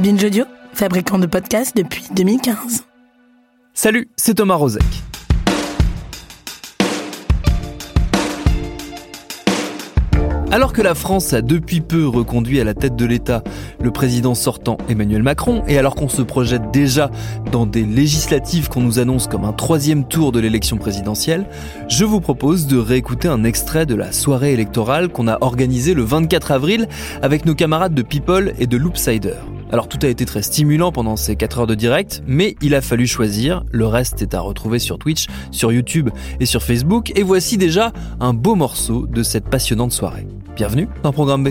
Binge Audio, fabricant de podcasts depuis 2015. Salut, c'est Thomas Rozek. Alors que la France a depuis peu reconduit à la tête de l'État le président sortant Emmanuel Macron, et alors qu'on se projette déjà dans des législatives qu'on nous annonce comme un troisième tour de l'élection présidentielle, je vous propose de réécouter un extrait de la soirée électorale qu'on a organisée le 24 avril avec nos camarades de People et de Loopsider. Alors tout a été très stimulant pendant ces 4 heures de direct, mais il a fallu choisir. Le reste est à retrouver sur Twitch, sur YouTube et sur Facebook. Et voici déjà un beau morceau de cette passionnante soirée. Bienvenue dans Programme B.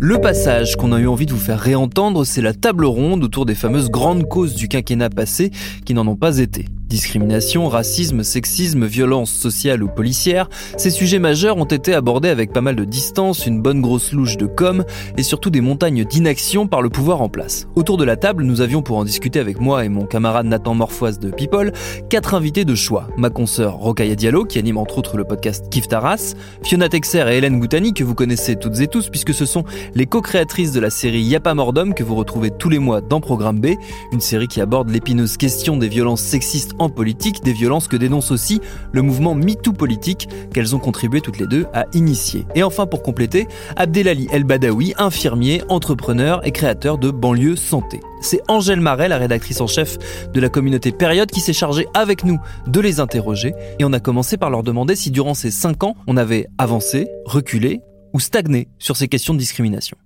Le passage qu'on a eu envie de vous faire réentendre, c'est la table ronde autour des fameuses grandes causes du quinquennat passé qui n'en ont pas été. Discrimination, racisme, sexisme, violence sociale ou policière, ces sujets majeurs ont été abordés avec pas mal de distance, une bonne grosse louche de com et surtout des montagnes d'inaction par le pouvoir en place. Autour de la table, nous avions pour en discuter avec moi et mon camarade Nathan Morfoise de People, quatre invités de choix. Ma consoeur Rokaya Diallo, qui anime entre autres le podcast Kif Taras, Fiona Texer et Hélène Goutani, que vous connaissez toutes et tous puisque ce sont les co-créatrices de la série Yapa Mordom que vous retrouvez tous les mois dans Programme B, une série qui aborde l'épineuse question des violences sexistes en politique, des violences que dénonce aussi le mouvement MeToo politique qu'elles ont contribué toutes les deux à initier. Et enfin pour compléter, Abdelali El Badawi, infirmier, entrepreneur et créateur de Banlieue Santé. C'est Angèle Marais, la rédactrice en chef de la communauté Période, qui s'est chargée avec nous de les interroger. Et on a commencé par leur demander si durant ces cinq ans, on avait avancé, reculé ou stagné sur ces questions de discrimination.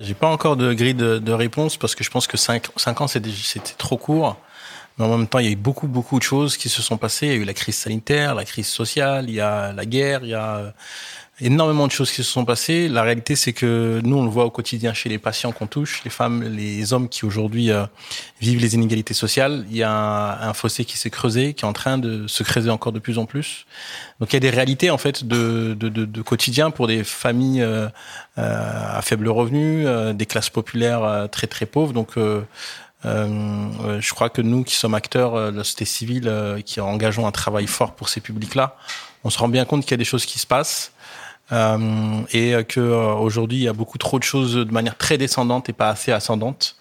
J'ai pas encore de grille de, de, réponse parce que je pense que 5, ans c'était trop court. Mais en même temps, il y a eu beaucoup, beaucoup de choses qui se sont passées. Il y a eu la crise sanitaire, la crise sociale, il y a la guerre, il y a énormément de choses qui se sont passées. La réalité, c'est que nous, on le voit au quotidien chez les patients qu'on touche, les femmes, les hommes qui aujourd'hui euh, vivent les inégalités sociales. Il y a un, fossé qui s'est creusé, qui est en train de se creuser encore de plus en plus. Donc il y a des réalités en fait de, de, de, de quotidien pour des familles euh, euh, à faible revenu, euh, des classes populaires euh, très très pauvres. Donc euh, je crois que nous qui sommes acteurs de la société civile, qui engageons un travail fort pour ces publics-là, on se rend bien compte qu'il y a des choses qui se passent. Euh, et que aujourd'hui il y a beaucoup trop de choses de manière très descendante et pas assez ascendante.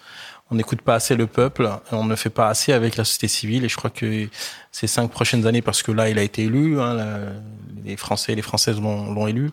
On n'écoute pas assez le peuple, on ne fait pas assez avec la société civile. Et je crois que ces cinq prochaines années, parce que là il a été élu, hein, les Français et les Françaises l'ont élu,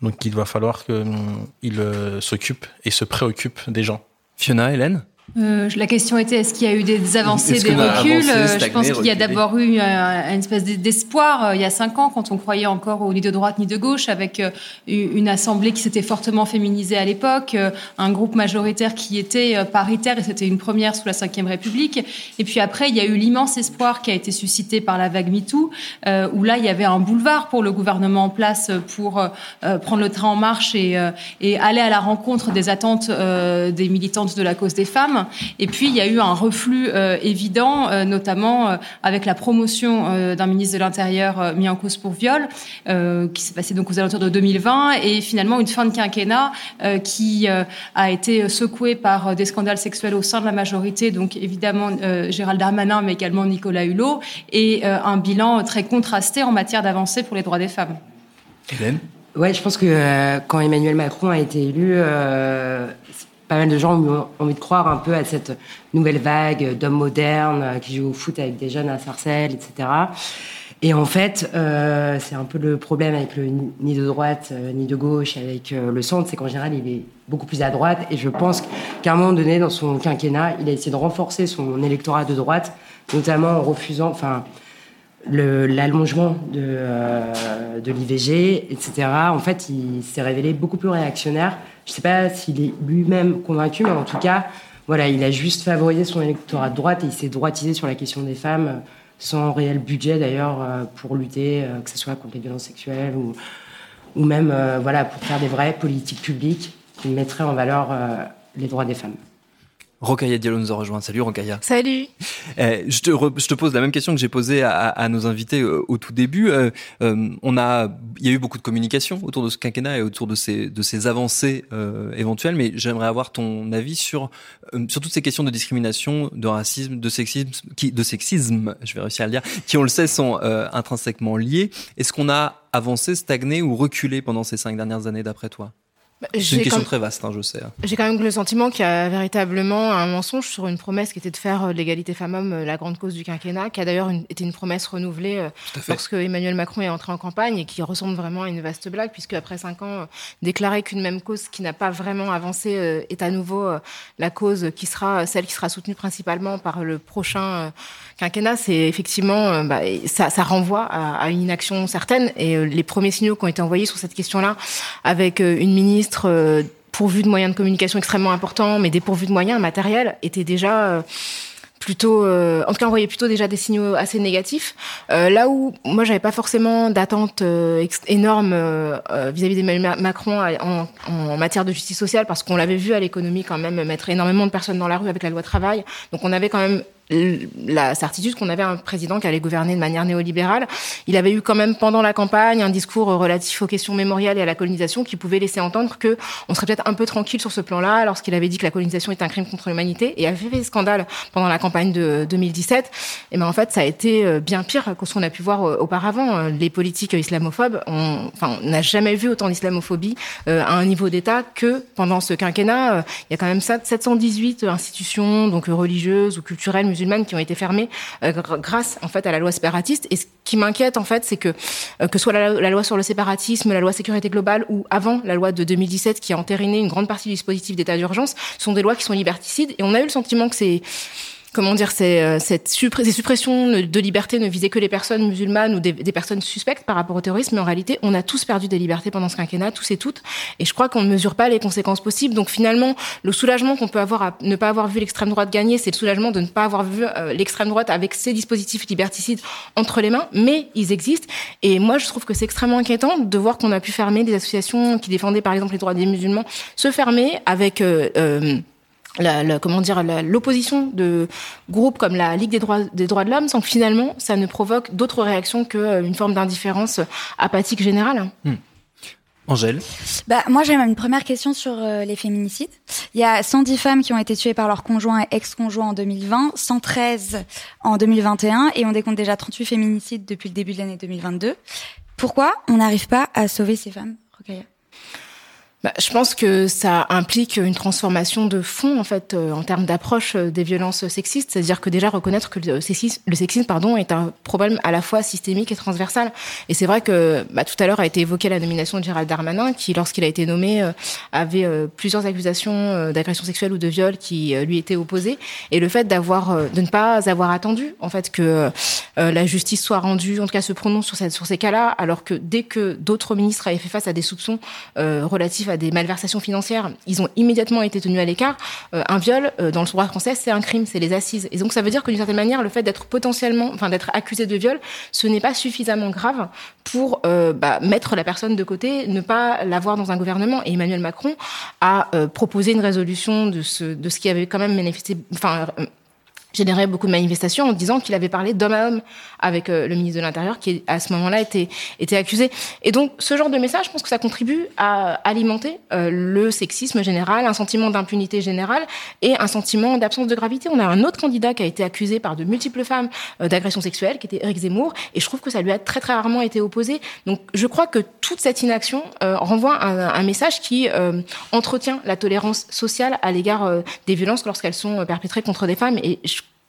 donc il va falloir qu'il euh, s'occupe et se préoccupe des gens. Fiona, Hélène? Euh, la question était est-ce qu'il y a eu des avancées, des reculs avancé, Je pense qu'il y a d'abord eu euh, une espèce d'espoir euh, il y a cinq ans, quand on croyait encore au ni de droite ni de gauche, avec euh, une assemblée qui s'était fortement féminisée à l'époque, un groupe majoritaire qui était paritaire, et c'était une première sous la Ve République. Et puis après, il y a eu l'immense espoir qui a été suscité par la vague MeToo, où là, il y avait un boulevard pour le gouvernement en place pour prendre le train en marche et, et aller à la rencontre des attentes des militantes de la cause des femmes. Et puis, il y a eu un reflux euh, évident, euh, notamment euh, avec la promotion d'un ministre de l'Intérieur mis en cause pour viol, qui s'est passé donc aux alentours de 2020, et finalement une fin de quinquennat qui a été secouée par des scandales sexuels au sein de la majorité, donc évidemment Gérald Darmanin, mais également Nicolas Hulot, et un bilan très contrasté en matière d'avancée pour les droits des femmes. Hélène? Ouais, je pense que quand Emmanuel Macron a été élu, euh, pas mal de gens ont envie de croire un peu à cette nouvelle vague d'hommes modernes euh, qui jouent au foot avec des jeunes à Sarcelles, etc. Et en fait, euh, c'est un peu le problème avec le ni de droite euh, ni de gauche, avec le centre, c'est qu'en général, il est beaucoup plus à droite. Et je pense qu'à un moment donné, dans son quinquennat, il a essayé de renforcer son électorat de droite, notamment en refusant, enfin, l'allongement de, de l'IVG, etc. En fait, il s'est révélé beaucoup plus réactionnaire. Je ne sais pas s'il est lui-même convaincu, mais en tout cas, voilà, il a juste favorisé son électorat de droite et il s'est droitisé sur la question des femmes, sans réel budget d'ailleurs pour lutter, que ce soit contre les violences sexuelles ou, ou même voilà, pour faire des vraies politiques publiques qui mettraient en valeur les droits des femmes. Rokaya Diallo nous a rejoint. Salut Rokaya. Salut. Eh, je, te je te pose la même question que j'ai posée à, à, nos invités euh, au tout début. Euh, euh, on a, il y a eu beaucoup de communication autour de ce quinquennat et autour de ces, de ces avancées euh, éventuelles, mais j'aimerais avoir ton avis sur, sur toutes ces questions de discrimination, de racisme, de sexisme, qui, de sexisme, je vais réussir à le dire, qui on le sait sont intrinsèquement liés. Est-ce qu'on a avancé, stagné ou reculé pendant ces cinq dernières années d'après toi? C'est une question très vaste, hein, je sais. Hein. J'ai quand même le sentiment qu'il y a véritablement un mensonge sur une promesse qui était de faire euh, l'égalité femmes-hommes euh, la grande cause du quinquennat, qui a d'ailleurs été une promesse renouvelée euh, lorsque Emmanuel Macron est entré en campagne et qui ressemble vraiment à une vaste blague, puisque après cinq ans, déclarer qu'une même cause qui n'a pas vraiment avancé est à nouveau la cause qui sera celle qui sera soutenue principalement par le prochain quinquennat, c'est effectivement, bah, ça, ça, renvoie à, à, une inaction certaine. Et les premiers signaux qui ont été envoyés sur cette question-là, avec une ministre euh, pourvu de moyens de communication extrêmement importants, mais dépourvu de moyens matériels, était déjà euh, plutôt, euh, en tout cas, envoyait plutôt déjà des signaux assez négatifs. là où moi, j'avais pas forcément d'attente énorme vis-à-vis d'Emmanuel Macron en, en, matière de justice sociale, parce qu'on l'avait vu à l'économie quand même mettre énormément de personnes dans la rue avec la loi travail. Donc, on avait quand même la certitude qu'on avait un président qui allait gouverner de manière néolibérale. Il avait eu quand même pendant la campagne un discours relatif aux questions mémoriales et à la colonisation qui pouvait laisser entendre que on serait peut-être un peu tranquille sur ce plan-là lorsqu'il avait dit que la colonisation est un crime contre l'humanité et avait fait scandale pendant la campagne de 2017. Et ben en fait ça a été euh, bien pire que ce qu'on a pu voir euh, auparavant. Euh, les politiques islamophobes, on n'a jamais vu autant d'islamophobie à un niveau d'État que pendant ce quinquennat. il y a quand même 718 institutions donc religieuses ou culturelles musulmanes qui ont été fermées euh, grâce en fait à la loi séparatiste. Et ce qui m'inquiète en fait, c'est que euh, que soit la, loi sur le séparatisme, la loi sécurité globale ou avant la loi de 2017 qui a entériné une grande partie du dispositif d'état d'urgence, sont des lois qui sont liberticides. Et on a eu le sentiment que c'est comment dire, euh, ces suppressions de liberté ne visaient que les personnes musulmanes ou des, personnes suspectes par rapport au terrorisme, mais en réalité, on a tous perdu des libertés pendant ce quinquennat, tous et toutes, et je crois qu'on ne mesure pas les conséquences possibles. Donc finalement, le soulagement qu'on peut avoir à ne pas avoir vu l'extrême droite gagner, c'est le soulagement de ne pas avoir vu euh, l'extrême droite avec ses dispositifs liberticides entre les mains, mais ils existent. Et moi, je trouve que c'est extrêmement inquiétant de voir qu'on a pu fermer des associations qui défendaient par exemple les droits des musulmans, se fermer avec euh, la, comment dire l'opposition de groupes comme la Ligue des droits des droits de l'homme sans que finalement ça ne provoque d'autres réactions qu'une euh, forme d'indifférence apathique générale. Hmm. Angèle bah, Moi, j'ai une première question sur euh, les féminicides. Il y a 110 femmes qui ont été tuées par leur conjoint et ex-conjoint en 2020, 113 en 2021, et on décompte déjà 38 féminicides depuis le début de l'année 2022. Pourquoi on n'arrive pas à sauver ces femmes, Rokaya? Bah, je pense que ça implique une transformation de fond en fait euh, en termes d'approche euh, des violences sexistes, c'est-à-dire que déjà reconnaître que le sexisme, pardon, est un problème à la fois systémique et transversal. Et c'est vrai que bah, tout à l'heure a été évoquée la nomination de Gérald Darmanin, qui lorsqu'il a été nommé euh, avait plusieurs accusations d'agression sexuelle ou de viol qui lui étaient opposées, et le fait d'avoir de ne pas avoir attendu en fait que la justice soit rendue, en tout cas se prononce sur, cette, sur ces cas-là, alors que dès que d'autres ministres avaient fait face à des soupçons relatifs à des malversations financières, ils ont immédiatement été tenus à l'écart. Euh, un viol, euh, dans le droit français, c'est un crime, c'est les assises. Et donc ça veut dire que d'une certaine manière, le fait d'être potentiellement, enfin d'être accusé de viol, ce n'est pas suffisamment grave pour euh, bah, mettre la personne de côté, ne pas l'avoir dans un gouvernement. Et Emmanuel Macron a proposé une résolution de ce, de ce qui avait quand même manifesté, enfin généré beaucoup de manifestations en disant qu'il avait parlé d'homme à homme avec euh, le ministre de l'Intérieur qui à ce moment-là était accusé. Et donc ce genre de message, je pense que ça contribue à alimenter euh, le sexisme général, un sentiment d'impunité générale et un sentiment d'absence de gravité. On a un autre candidat qui a été accusé par de multiples femmes euh, d'agression sexuelle, qui était Eric Zemmour, et je trouve que ça lui a très très rarement été opposé. Donc je crois que toute cette inaction renvoie un, un, message qui entretient la tolérance sociale à l'égard des violences lorsqu'elles sont perpétrées contre des femmes. Et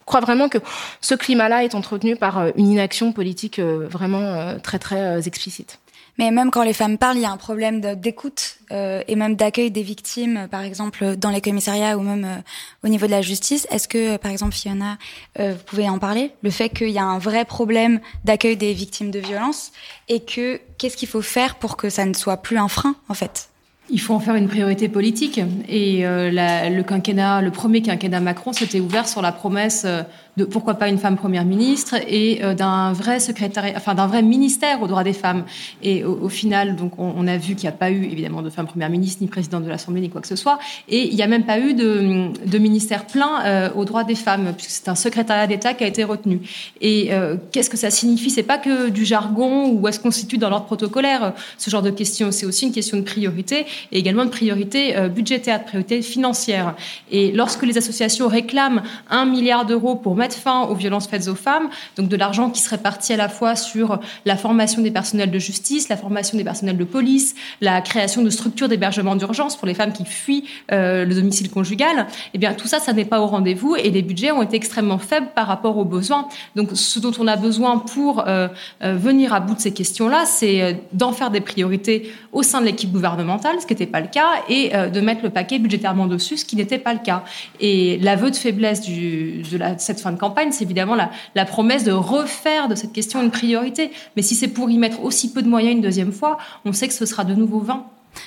crois vraiment que ce climat-là est entretenu par euh, une inaction politique euh, vraiment euh, très très explicite. Mais même quand les femmes parlent, il y a un problème d'écoute euh, et même d'accueil des victimes, par exemple dans les commissariats ou même au niveau de la justice. Est-ce que, par exemple, Fiona, euh, vous pouvez en parler? Le fait qu'il y a un vrai problème d'accueil des victimes de violence et que qu'est-ce qu'il faut faire pour que ça ne soit plus un frein, en fait? Il faut en faire une priorité politique. Et euh, le quinquennat, le premier quinquennat Macron, s'était ouvert sur la promesse euh, de pourquoi pas une femme première ministre et euh, d'un vrai secrétariat, enfin d'un vrai ministère aux droits des femmes. Et au, final, donc on, a vu qu'il n'y a pas eu évidemment de femme première ministre, ni présidente de l'Assemblée, ni quoi que ce soit. Et il n'y a même pas eu de, ministère plein euh, aux droits des femmes, puisque c'est un secrétariat d'État qui a été retenu. Et euh, qu'est-ce que ça signifie? C'est pas que du jargon ou est-ce qu'on situe dans l'ordre protocolaire ce genre de questions. C'est aussi une question de priorité et également de priorité euh, budgétaire, de priorité financière. Et lorsque les associations réclament un milliard d'euros pour mettre fin aux violences faites aux femmes, donc de l'argent qui serait parti à la fois sur la formation des personnels de justice, la formation des personnels de police, la création de structures d'hébergement d'urgence pour les femmes qui fuient euh, le domicile conjugal, eh bien tout ça, ça n'est pas au rendez-vous et les budgets ont été extrêmement faibles par rapport aux besoins. Donc ce dont on a besoin pour euh, euh, venir à bout de ces questions-là, c'est d'en faire des priorités au sein de l'équipe gouvernementale, ce qui n'était pas le cas, et de mettre le paquet budgétairement dessus, ce qui n'était pas le cas. Et l'aveu de faiblesse de cette fin de campagne, c'est évidemment la, promesse de refaire de cette question une priorité. Mais si c'est pour y mettre aussi peu de moyens une deuxième fois, on sait que ce sera de nouveau 20.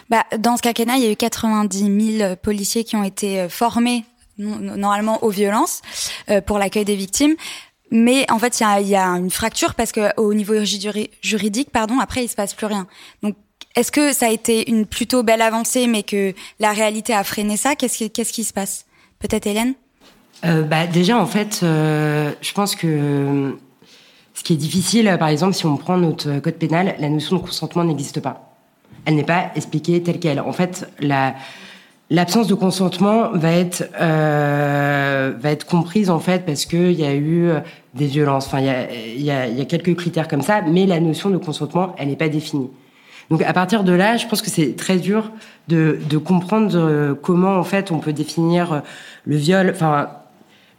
Bah, dans ce quinquennat, il y a eu 90 000 policiers qui ont été euh, formés normalement aux violences euh, pour l'accueil des victimes. Mais en fait, il y a, une fracture parce que au niveau juridique, pardon, après, il se passe plus rien. Donc, est-ce que ça a été une plutôt belle avancée, mais que la réalité a freiné ça? Qu'est-ce qui se passe? Peut-être Hélène? Euh, bah, Déjà, en fait, euh, je pense que ce qui est difficile, par exemple, si on prend notre code pénal, la notion de consentement n'existe pas. Elle n'est pas expliquée telle qu'elle. En fait, la, l'absence de consentement va être euh, va être comprise en fait parce que il y a eu des violences. Enfin, il y a, y, a, y a quelques critères comme ça, mais la notion de consentement, elle n'est pas définie. Donc à partir de là, je pense que c'est très dur de, de comprendre comment en fait on peut définir le viol. Enfin,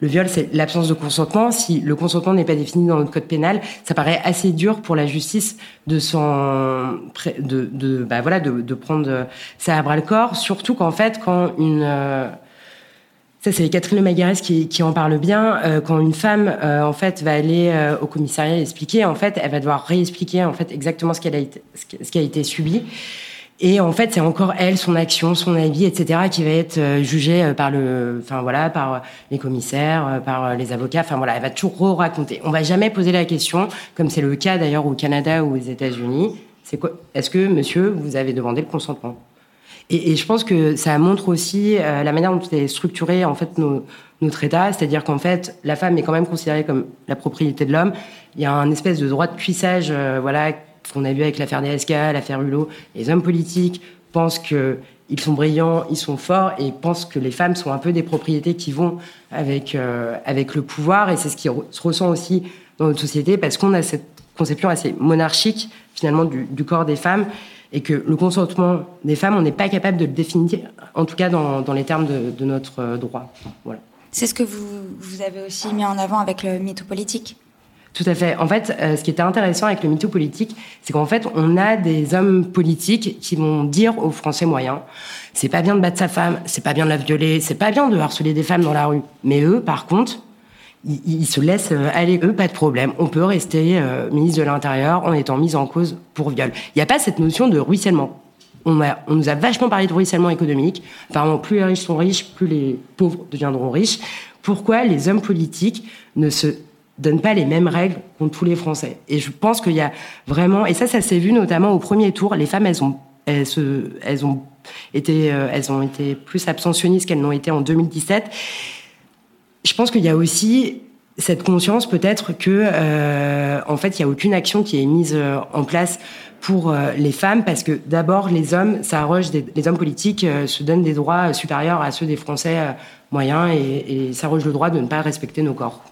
le viol, c'est l'absence de consentement. Si le consentement n'est pas défini dans notre code pénal, ça paraît assez dur pour la justice de s'en, de, bah voilà, de, prendre ça à bras le corps. Surtout qu'en fait, quand une, euh, ça c'est Catherine Magarès qui, qui en parle bien, euh, quand une femme euh, en fait va aller euh, au commissariat expliquer, en fait, elle va devoir réexpliquer en fait exactement ce qu'elle a été, ce qui a été subi. Et en fait, c'est encore elle, son action, son avis, etc., qui va être euh, jugée par le, enfin voilà, par les commissaires, par les avocats. Enfin voilà, elle va toujours raconter. On va jamais poser la question, comme c'est le cas d'ailleurs au Canada ou aux États-Unis. C'est quoi Est-ce que, monsieur, vous avez demandé le consentement? Et, je pense que ça montre aussi euh, la manière dont est structuré en fait notre État, c'est-à-dire qu'en fait la femme est quand même considérée comme la propriété de l'homme. Il y a un espèce de droit de cuissage, euh, voilà, qu'on a vu avec l'affaire DSK, l'affaire Hulot. Les hommes politiques pensent que ils sont brillants, ils sont forts et pensent que les femmes sont un peu des propriétés qui vont avec euh, avec le pouvoir et c'est ce qui se ressent aussi dans notre société parce qu'on a cette conception assez monarchique finalement du, corps des femmes et que le consentement des femmes, on n'est pas capable de le définir, en tout cas dans, les termes de, notre droit. Voilà. C'est ce que vous, vous avez aussi mis en avant avec le mytho politique. Tout à fait. En fait, euh, ce qui était intéressant avec le mytho politique, c'est qu'en fait, on a des hommes politiques qui vont dire aux Français moyens c'est pas bien de battre sa femme, c'est pas bien de la violer, c'est pas bien de harceler des femmes dans la rue. Mais eux, par contre, ils, se laissent aller, eux, pas de problème. On peut rester euh, ministre de l'Intérieur en étant mis en cause pour viol. Il n'y a pas cette notion de ruissellement. On, on nous a vachement parlé de ruissellement économique. Apparemment, plus les riches sont riches, plus les pauvres deviendront riches. Pourquoi les hommes politiques ne se donnent pas les mêmes règles contre tous les Français Et je pense qu'il y a vraiment, et ça, ça s'est vu notamment au premier tour, les femmes, elles ont, été, euh, elles ont été plus abstentionnistes qu'elles n'ont été en 2017 je pense qu'il y a aussi cette conscience peut-être que euh, en fait il y a aucune action qui est mise euh, en place pour les femmes parce que d'abord les hommes s'arrogent les hommes politiques se donnent des droits supérieurs à ceux des Français moyens et, et s'arrogent le droit de ne pas respecter nos corps.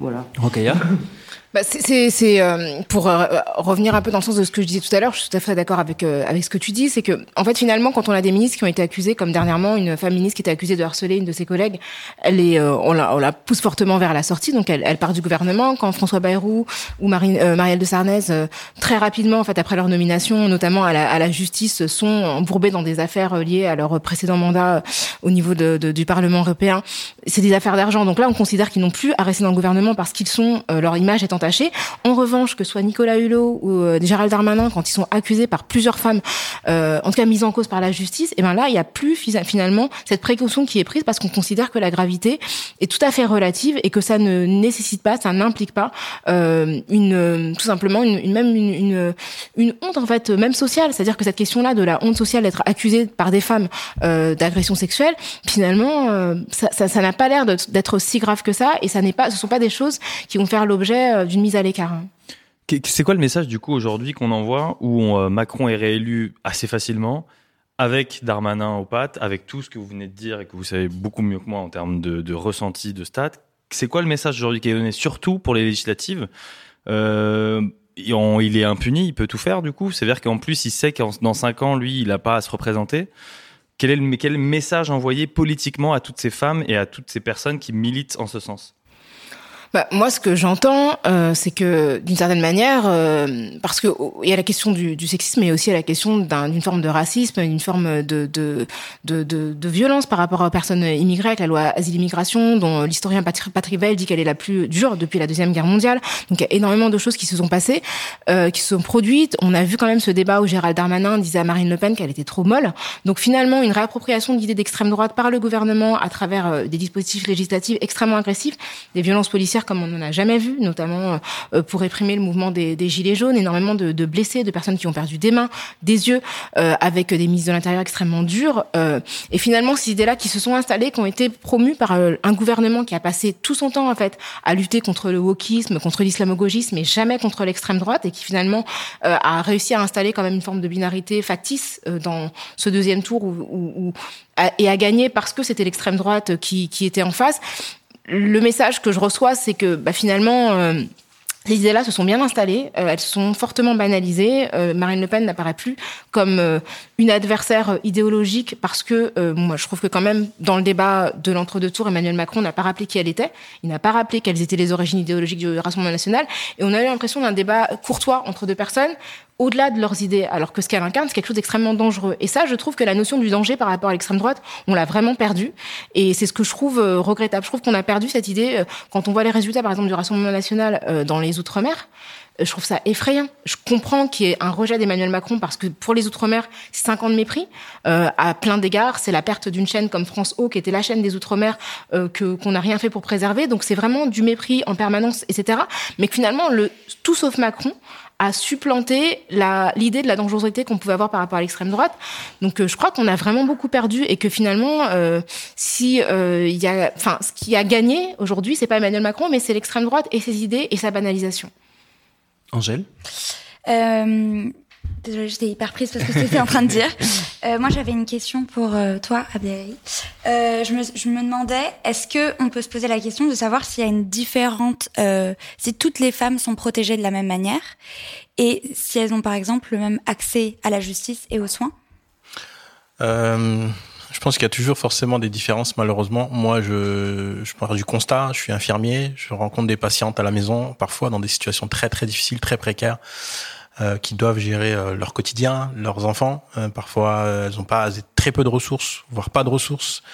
Voilà. Rokaya bah c'est euh, pour euh, revenir un peu dans le sens de ce que je disais tout à l'heure. Je suis tout à fait d'accord avec euh, avec ce que tu dis. C'est que en fait finalement quand on a des ministres qui ont été accusés, comme dernièrement une femme ministre qui était accusée de harceler une de ses collègues, elle est on la on la pousse fortement vers la sortie. Donc elle, elle part du gouvernement. Quand François Bayrou ou Marine Marielle de Sarnez très rapidement en fait après leur nomination, notamment à la, à la justice, sont embourbés dans des affaires liées à leur précédent mandat au niveau de, de, du Parlement européen. C'est des affaires d'argent. Donc là on considère qu'ils n'ont plus à rester dans le gouvernement parce qu'ils sont leur image étant en revanche, que soit Nicolas Hulot ou euh, Gérald Darmanin, quand ils sont accusés par plusieurs femmes, euh, en tout cas mises en cause par la justice, et eh ben là, il n'y a plus finalement cette précaution qui est prise parce qu'on considère que la gravité est tout à fait relative et que ça ne nécessite pas, ça n'implique pas euh, tout simplement une, même une, honte en fait même sociale, c'est-à-dire que cette question-là de la honte sociale d'être accusée par des femmes d'agression sexuelle, finalement, ça n'a pas l'air d'être si grave que ça et ça n'est pas, ce sont pas des choses qui vont faire l'objet mise à l'écart. Hein. C'est quoi le message du coup aujourd'hui qu'on envoie où euh, Macron est réélu assez facilement avec Darmanin aux pattes, avec tout ce que vous venez de dire et que vous savez beaucoup mieux que moi en termes de, ressenti, de stats? C'est quoi le message aujourd'hui qui est donné, surtout pour les législatives? Euh, il est impuni, il peut tout faire du coup? C'est-à-dire qu'en plus, il sait que dans cinq ans, lui, il n'a pas à se représenter. Quel est le quel message envoyé politiquement à toutes ces femmes et à toutes ces personnes qui militent en ce sens? Bah, moi, ce que j'entends, euh, c'est que d'une certaine manière, euh, parce que oh, y a la question du, du sexisme, mais aussi la question d'une forme de racisme, d'une forme de de, de, de, de, violence par rapport aux personnes immigrées, avec la loi asile-immigration, dont l'historien Patrick Veil dit qu'elle est la plus dure depuis la deuxième guerre mondiale. Donc, il y a énormément de choses qui se sont passées, euh, qui se sont produites. On a vu quand même ce débat où Gérald Darmanin disait à Marine Le Pen qu'elle était trop molle. Donc, finalement, une réappropriation de l'idée d'extrême droite par le gouvernement à travers euh, des dispositifs législatifs extrêmement agressifs, des violences policières comme on n'en a jamais vu, notamment euh, pour réprimer le mouvement des, des gilets jaunes, énormément de, de, blessés, de personnes qui ont perdu des mains, des yeux, euh, avec des ministres de l'Intérieur extrêmement durs. Euh, et finalement, ces idées-là qui se sont installées, qui ont été promues par un gouvernement qui a passé tout son temps en fait à lutter contre le wokisme, contre l'islamo-gauchisme, mais jamais contre l'extrême droite, et qui finalement a réussi à installer quand même une forme de binarité factice dans ce deuxième tour et à gagner parce que c'était l'extrême droite qui, qui était en face le message que je reçois, c'est que bah, finalement, euh, ces idées-là se sont bien installées, euh, elles sont fortement banalisées. Euh, Marine Le Pen n'apparaît plus comme euh, une adversaire idéologique parce que moi je trouve que quand même dans le débat de l'entre-deux tours, Emmanuel Macron n'a pas rappelé qui elle était, il n'a pas rappelé quelles étaient les origines idéologiques du Rassemblement national, et on a eu l'impression d'un débat courtois entre deux personnes au-delà de leurs idées, alors que ce qu'elle incarne, c'est quelque chose d'extrêmement dangereux. Et ça, je trouve que la notion du danger par rapport à l'extrême droite, on l'a vraiment perdu. Et c'est ce que je trouve regrettable. Je trouve qu'on a perdu cette idée quand on voit les résultats, par exemple, du Rassemblement national dans les outre-mer, euh, je trouve ça effrayant. Je comprends qu'il y ait un rejet d'Emmanuel Macron parce que pour les Outre-mer, c'est cinq ans de mépris. Euh, à plein d'égards, c'est la perte d'une chaîne comme France O, qui était la chaîne des Outre-mer, euh, que qu'on n'a rien fait pour préserver. Donc c'est vraiment du mépris en permanence, etc. Mais finalement, le tout sauf Macron a supplanté l'idée de la dangerosité qu'on pouvait avoir par rapport à l'extrême droite. Donc euh, je crois qu'on a vraiment beaucoup perdu et que finalement, euh, si euh, il y a, enfin, ce qui a gagné aujourd'hui, c'est pas Emmanuel Macron, mais c'est l'extrême droite et ses idées et sa banalisation. Angèle? Désolée, j'étais hyper prise parce que c'était en train de dire. Euh, moi, j'avais une question pour euh, toi, Abdelali. Euh, je, me, je me demandais, est-ce que on peut se poser la question de savoir s'il y a une différente, si toutes les femmes sont protégées de la même manière et si elles ont par exemple le même accès à la justice et aux soins? Je pense qu'il y a toujours forcément des différences, malheureusement. Moi, je, je pars du constat, je suis infirmier, je rencontre des patientes à la maison, parfois dans des situations très très difficiles, très précaires. Euh, qui doivent gérer euh, leur quotidien, leurs enfants. Euh, parfois, elles n'ont pas très peu de ressources, voire pas de ressources.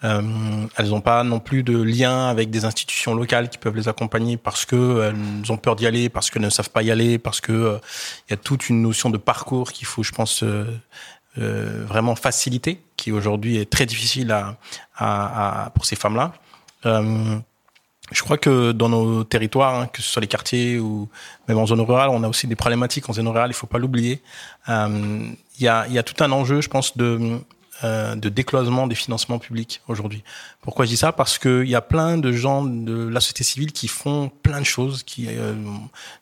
elles n'ont pas non plus de lien avec des institutions locales qui peuvent les accompagner parce que elles ont peur d'y aller, parce qu'elles ne savent pas y aller, parce que il y a toute une notion de parcours qu'il faut, je pense, vraiment faciliter, qui aujourd'hui est très difficile à, à, à pour ces femmes-là. Je crois que dans nos territoires, hein, que ce soit les quartiers ou même en zone rurale, on a aussi des problématiques en zone rurale. Il faut pas l'oublier. Euh, il y, a, tout un enjeu, je pense, de euh, de décloisement des financements publics aujourd'hui. Pourquoi je dis ça? Parce qu'il y a plein de gens de la société civile qui font plein de choses. Qui, euh,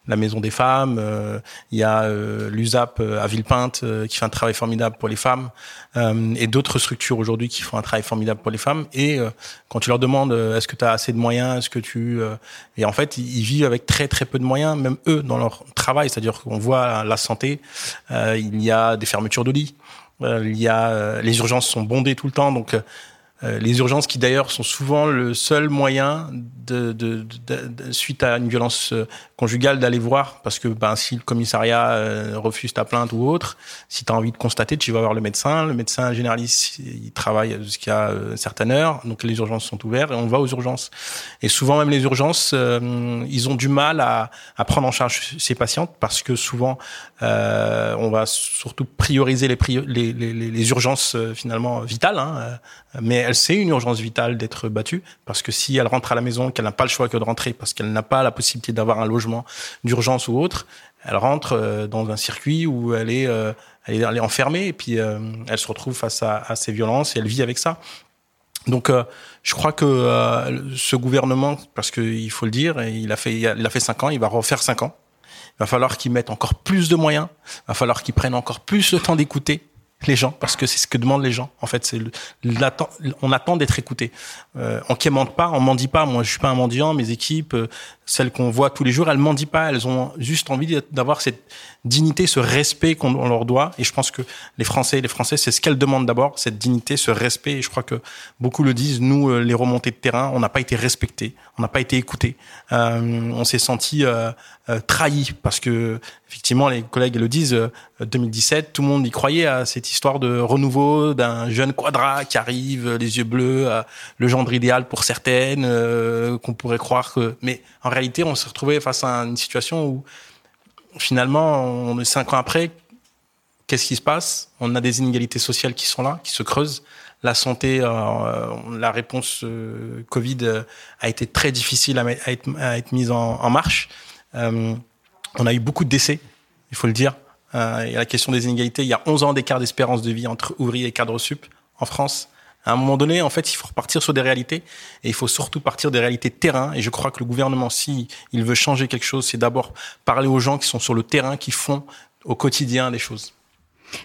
la Maison des femmes, euh, il y a euh, l'USAP à Villepinte qui fait un travail formidable pour les femmes, et d'autres structures aujourd'hui qui font un travail formidable pour les femmes. Et quand tu leur demandes est-ce que tu as assez de moyens, est-ce que tu et en fait ils, vivent avec très très peu de moyens, même eux dans leur travail. C'est-à-dire qu'on voit la santé, il y a des fermetures de lits. Il y a les urgences sont bondées tout le temps, donc euh, les urgences qui d'ailleurs sont souvent le seul moyen de, de, de, suite à une violence euh, conjugale d'aller voir parce que ben si le commissariat euh, refuse ta plainte ou autre si tu as envie de constater tu vas voir le médecin. Le médecin généraliste il travaille jusqu'à une certaine heure donc les urgences sont ouvertes et on va aux urgences. Et souvent même les urgences ils ont du mal à, à, prendre en charge ces patientes parce que souvent on va surtout prioriser les, les, les, les, urgences finalement vitales hein, mais elle sait une urgence vitale d'être battue parce que si elle rentre à la maison, qu'elle n'a pas le choix que de rentrer parce qu'elle n'a pas la possibilité d'avoir un logement d'urgence ou autre, elle rentre euh, dans un circuit où elle est, euh, elle est, enfermée et puis euh, elle se retrouve face à, à, ces violences et elle vit avec ça. Donc, je crois que ce gouvernement, parce qu'il faut le dire, il a fait, il a fait cinq ans, il va refaire cinq ans. Il va falloir qu'il mette encore plus de moyens. Il va falloir qu'il prenne encore plus le temps d'écouter les gens parce que c'est ce que demandent les gens. En fait, c'est on attend d'être écouté. Euh, on quémande pas, on mendie pas. Moi, je suis pas un mendiant. Mes équipes, euh, celles qu'on voit tous les jours, elles mendient pas. Elles ont juste envie d'avoir cette dignité, ce respect qu'on leur doit. Et je pense que les Français, les Français, c'est ce qu'elles demandent d'abord, cette dignité, ce respect. Et je crois que beaucoup le disent. Nous, euh, les remontées de terrain, on n'a pas été respectés, on n'a pas été écoutés. Euh, on s'est senti euh, euh, trahis parce que effectivement, les collègues le disent. 2017, tout le monde y croyait à cette histoire de renouveau d'un jeune quadra qui arrive, les yeux bleus, le gendre idéal pour certaines, qu'on pourrait croire que. Mais en réalité, on s'est retrouvé face à une situation où finalement, on est cinq ans après, qu'est-ce qui se passe? On a des inégalités sociales qui sont là, qui se creusent. La santé, euh, la réponse euh, Covid euh, a été très difficile à être, mise en, marche. On a eu beaucoup de décès, il faut le dire. Euh, et la question des inégalités, il y a 11 ans d'écart d'espérance de vie entre ouvriers et cadres sup en France. À un moment donné, en fait, il faut repartir sur des réalités et il faut surtout partir des réalités terrain. Et je crois que le gouvernement, si il veut changer quelque chose, c'est d'abord parler aux gens qui sont sur le terrain, qui font au quotidien des choses.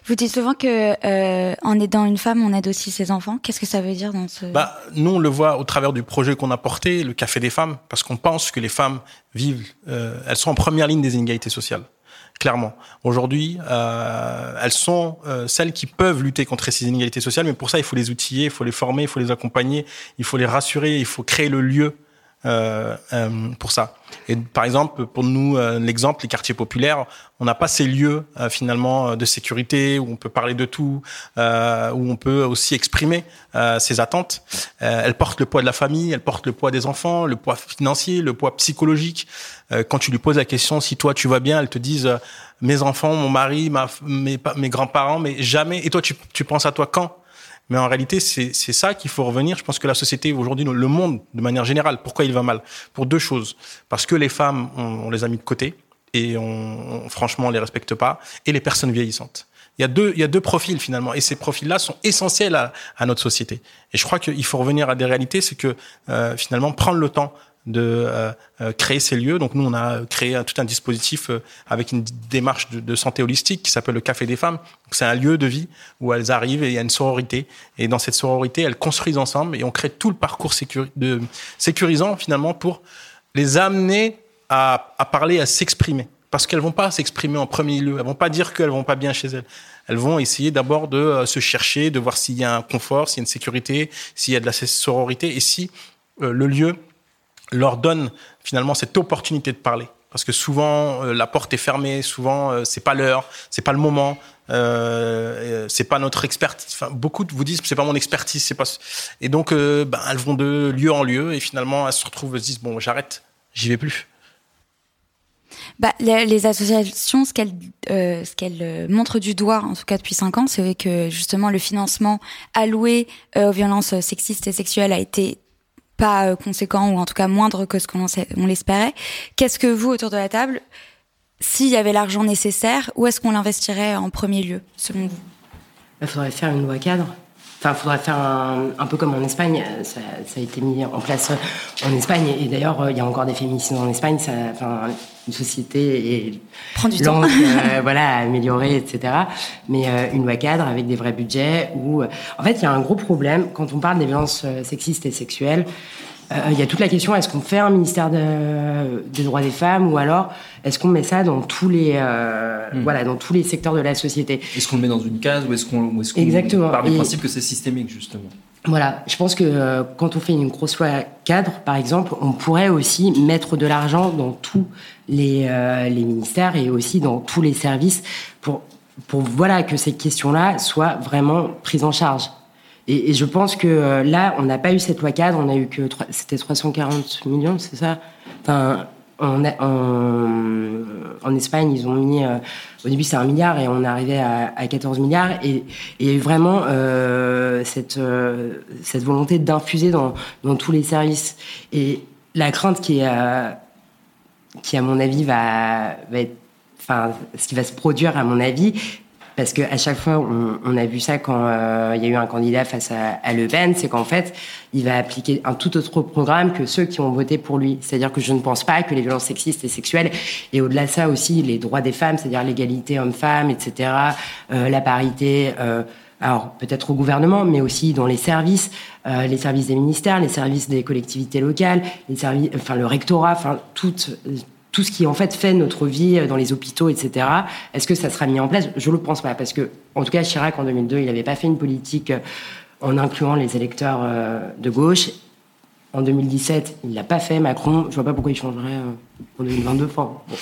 Vous dites souvent que euh, en aidant une femme, on aide aussi ses enfants. Qu'est-ce que ça veut dire dans ce Bah, nous, on le voit au travers du projet qu'on a porté, le Café des femmes, parce qu'on pense que les femmes vivent, euh, elles sont en première ligne des inégalités sociales clairement. Aujourd'hui, euh, elles sont euh, celles qui peuvent lutter contre ces inégalités sociales, mais pour ça, il faut les outiller, il faut les former, il faut les accompagner, il faut les rassurer, il faut créer le lieu euh, euh, pour ça. Et par exemple, pour nous, euh, l'exemple, les quartiers populaires, on n'a pas ces lieux finalement de sécurité où on peut parler de tout, où on peut aussi exprimer ses attentes. elles portent le poids de la famille, elles portent le poids des enfants, le poids financier, le poids psychologique. quand tu lui poses la question si toi tu vas bien, elles te disent mes enfants, mon mari, ma, mes, mes grands-parents, mais jamais. Et toi, tu, tu penses à toi quand? Mais en réalité, c'est ça qu'il faut revenir. Je pense que la société aujourd'hui, le monde de manière générale, pourquoi il va mal? Pour deux choses. Parce que les femmes, on, les a mis de côté et on, franchement, on les respecte pas. Et les personnes vieillissantes. Il y a deux, il y a deux profils finalement, et ces profils-là sont essentiels à, à, notre société. Et je crois qu'il faut revenir à des réalités, c'est que euh, finalement prendre le temps de euh, euh, créer ces lieux. Donc nous, on a créé tout un dispositif euh, avec une démarche de, santé holistique qui s'appelle le Café des femmes. C'est un lieu de vie où elles arrivent et il y a une sororité. Et dans cette sororité, elles construisent ensemble et on crée tout le parcours sécurisant finalement pour les amener à, à parler, à s'exprimer. Parce qu'elles vont pas s'exprimer en premier lieu. Elles vont pas dire qu'elles vont pas bien chez elles. Elles vont essayer d'abord de se chercher, de voir s'il y a un confort, s'il y a une sécurité, s'il y a de la sororité et si le lieu leur donne finalement cette opportunité de parler. Parce que souvent euh, la porte est fermée, souvent euh, c'est pas l'heure, c'est pas le moment, euh, c'est pas notre expertise. Enfin, beaucoup vous disent c'est pas mon expertise, c'est pas. Et donc euh, ben, elles vont de lieu en lieu et finalement elles se retrouvent, elles se disent bon j'arrête, j'y vais plus. Bah, les, associations, ce qu'elles euh, ce qu'elles montrent du doigt, en tout cas depuis cinq ans, c'est que justement le financement alloué aux violences sexistes et sexuelles a été pas euh, conséquent ou en tout cas moindre que ce qu'on on l'espérait. Qu'est-ce que vous, autour de la table, s'il y avait l'argent nécessaire, où est-ce qu'on l'investirait en premier lieu, selon vous? Il faudrait faire une loi cadre Enfin, il faudrait faire un, peu comme en Espagne. Ça, a été mis en place en Espagne. Et, d'ailleurs, il y a encore des féminicides en Espagne. Ça, enfin, une société est Prend du temps. Euh, voilà, améliorer, etc. Mais euh, une loi cadre avec des vrais budgets. Où, euh, en fait, il y a un gros problème quand on parle des violences sexistes et sexuelles. Il y a toute la question est-ce qu'on fait un ministère des droits des femmes ou alors est-ce qu'on met ça dans tous les hmm. voilà dans tous les secteurs de la société Est-ce qu'on le met dans une case ou est-ce qu'on est Exactement. part du principe que c'est systémique justement voilà, je pense que euh, quand on fait une grosse loi cadre, par exemple, on pourrait aussi mettre de l'argent dans tous les, euh, les ministères et aussi dans tous les services pour, pour voilà que ces questions-là soient vraiment prises en charge. Et, je pense que euh, là, on n'a pas eu cette loi cadre, on a eu que c'était 340 millions, c'est ça? Enfin, en, Espagne, ils ont mis, euh, au début c'est un milliard et on est arrivé à, à 14 milliards et, il y a eu vraiment euh, cette, volonté d'infuser dans, dans tous les services. Et la crainte qui, est, qui à mon avis va, va être, enfin, ce qui va se produire à mon avis, parce qu'à chaque fois, on, on, a vu ça quand euh, il y a eu un candidat face à, à Le Pen, c'est qu'en fait, il va appliquer un tout autre programme que ceux qui ont voté pour lui. C'est-à-dire que je ne pense pas que les violences sexistes et sexuelles, et au-delà de ça aussi, les droits des femmes, c'est-à-dire l'égalité homme-femme, etc., euh, la parité... Euh, alors peut-être au gouvernement, mais aussi dans les services, euh, les services des ministères, les services des collectivités locales, les services, enfin le rectorat, enfin toutes tout ce qui en fait fait notre vie euh, dans les hôpitaux, etc. Est-ce que ça sera mis en place? Je ne le pense pas, parce que en tout cas Chirac en 2002, il n'avait pas fait une politique euh, en incluant les électeurs euh, de gauche. En 2017, il l'a pas fait. Macron, je vois pas pourquoi il changerait en 2022. Enfin, bon,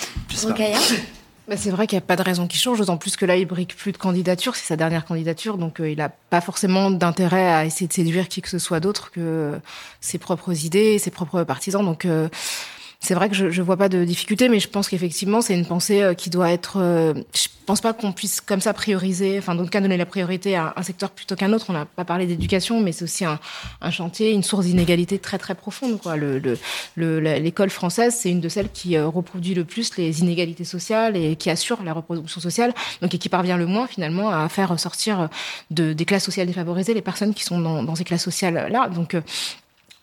bah, c'est vrai qu'il n'y a pas de raison qui change, d'autant plus que là, il brique plus de candidature, c'est sa dernière candidature, donc il n'a pas forcément d'intérêt à essayer de séduire qui que ce soit d'autre que ses propres idées, ses propres partisans. Donc c'est vrai que je, je vois pas de difficulté, mais je pense qu'effectivement, c'est une pensée euh, qui doit être. Euh, je pense pas qu'on puisse comme ça prioriser, enfin, le cas donner la priorité à un secteur plutôt qu'un autre. On n'a pas parlé d'éducation, mais c'est aussi un, chantier, une source d'inégalité très très profonde. Quoi. Le, le, l'école française, c'est une de celles qui euh, reproduit le plus les inégalités sociales et qui assure la reproduction sociale, donc et qui parvient le moins finalement à faire sortir de, des classes sociales défavorisées les personnes qui sont dans, dans ces classes sociales là. Donc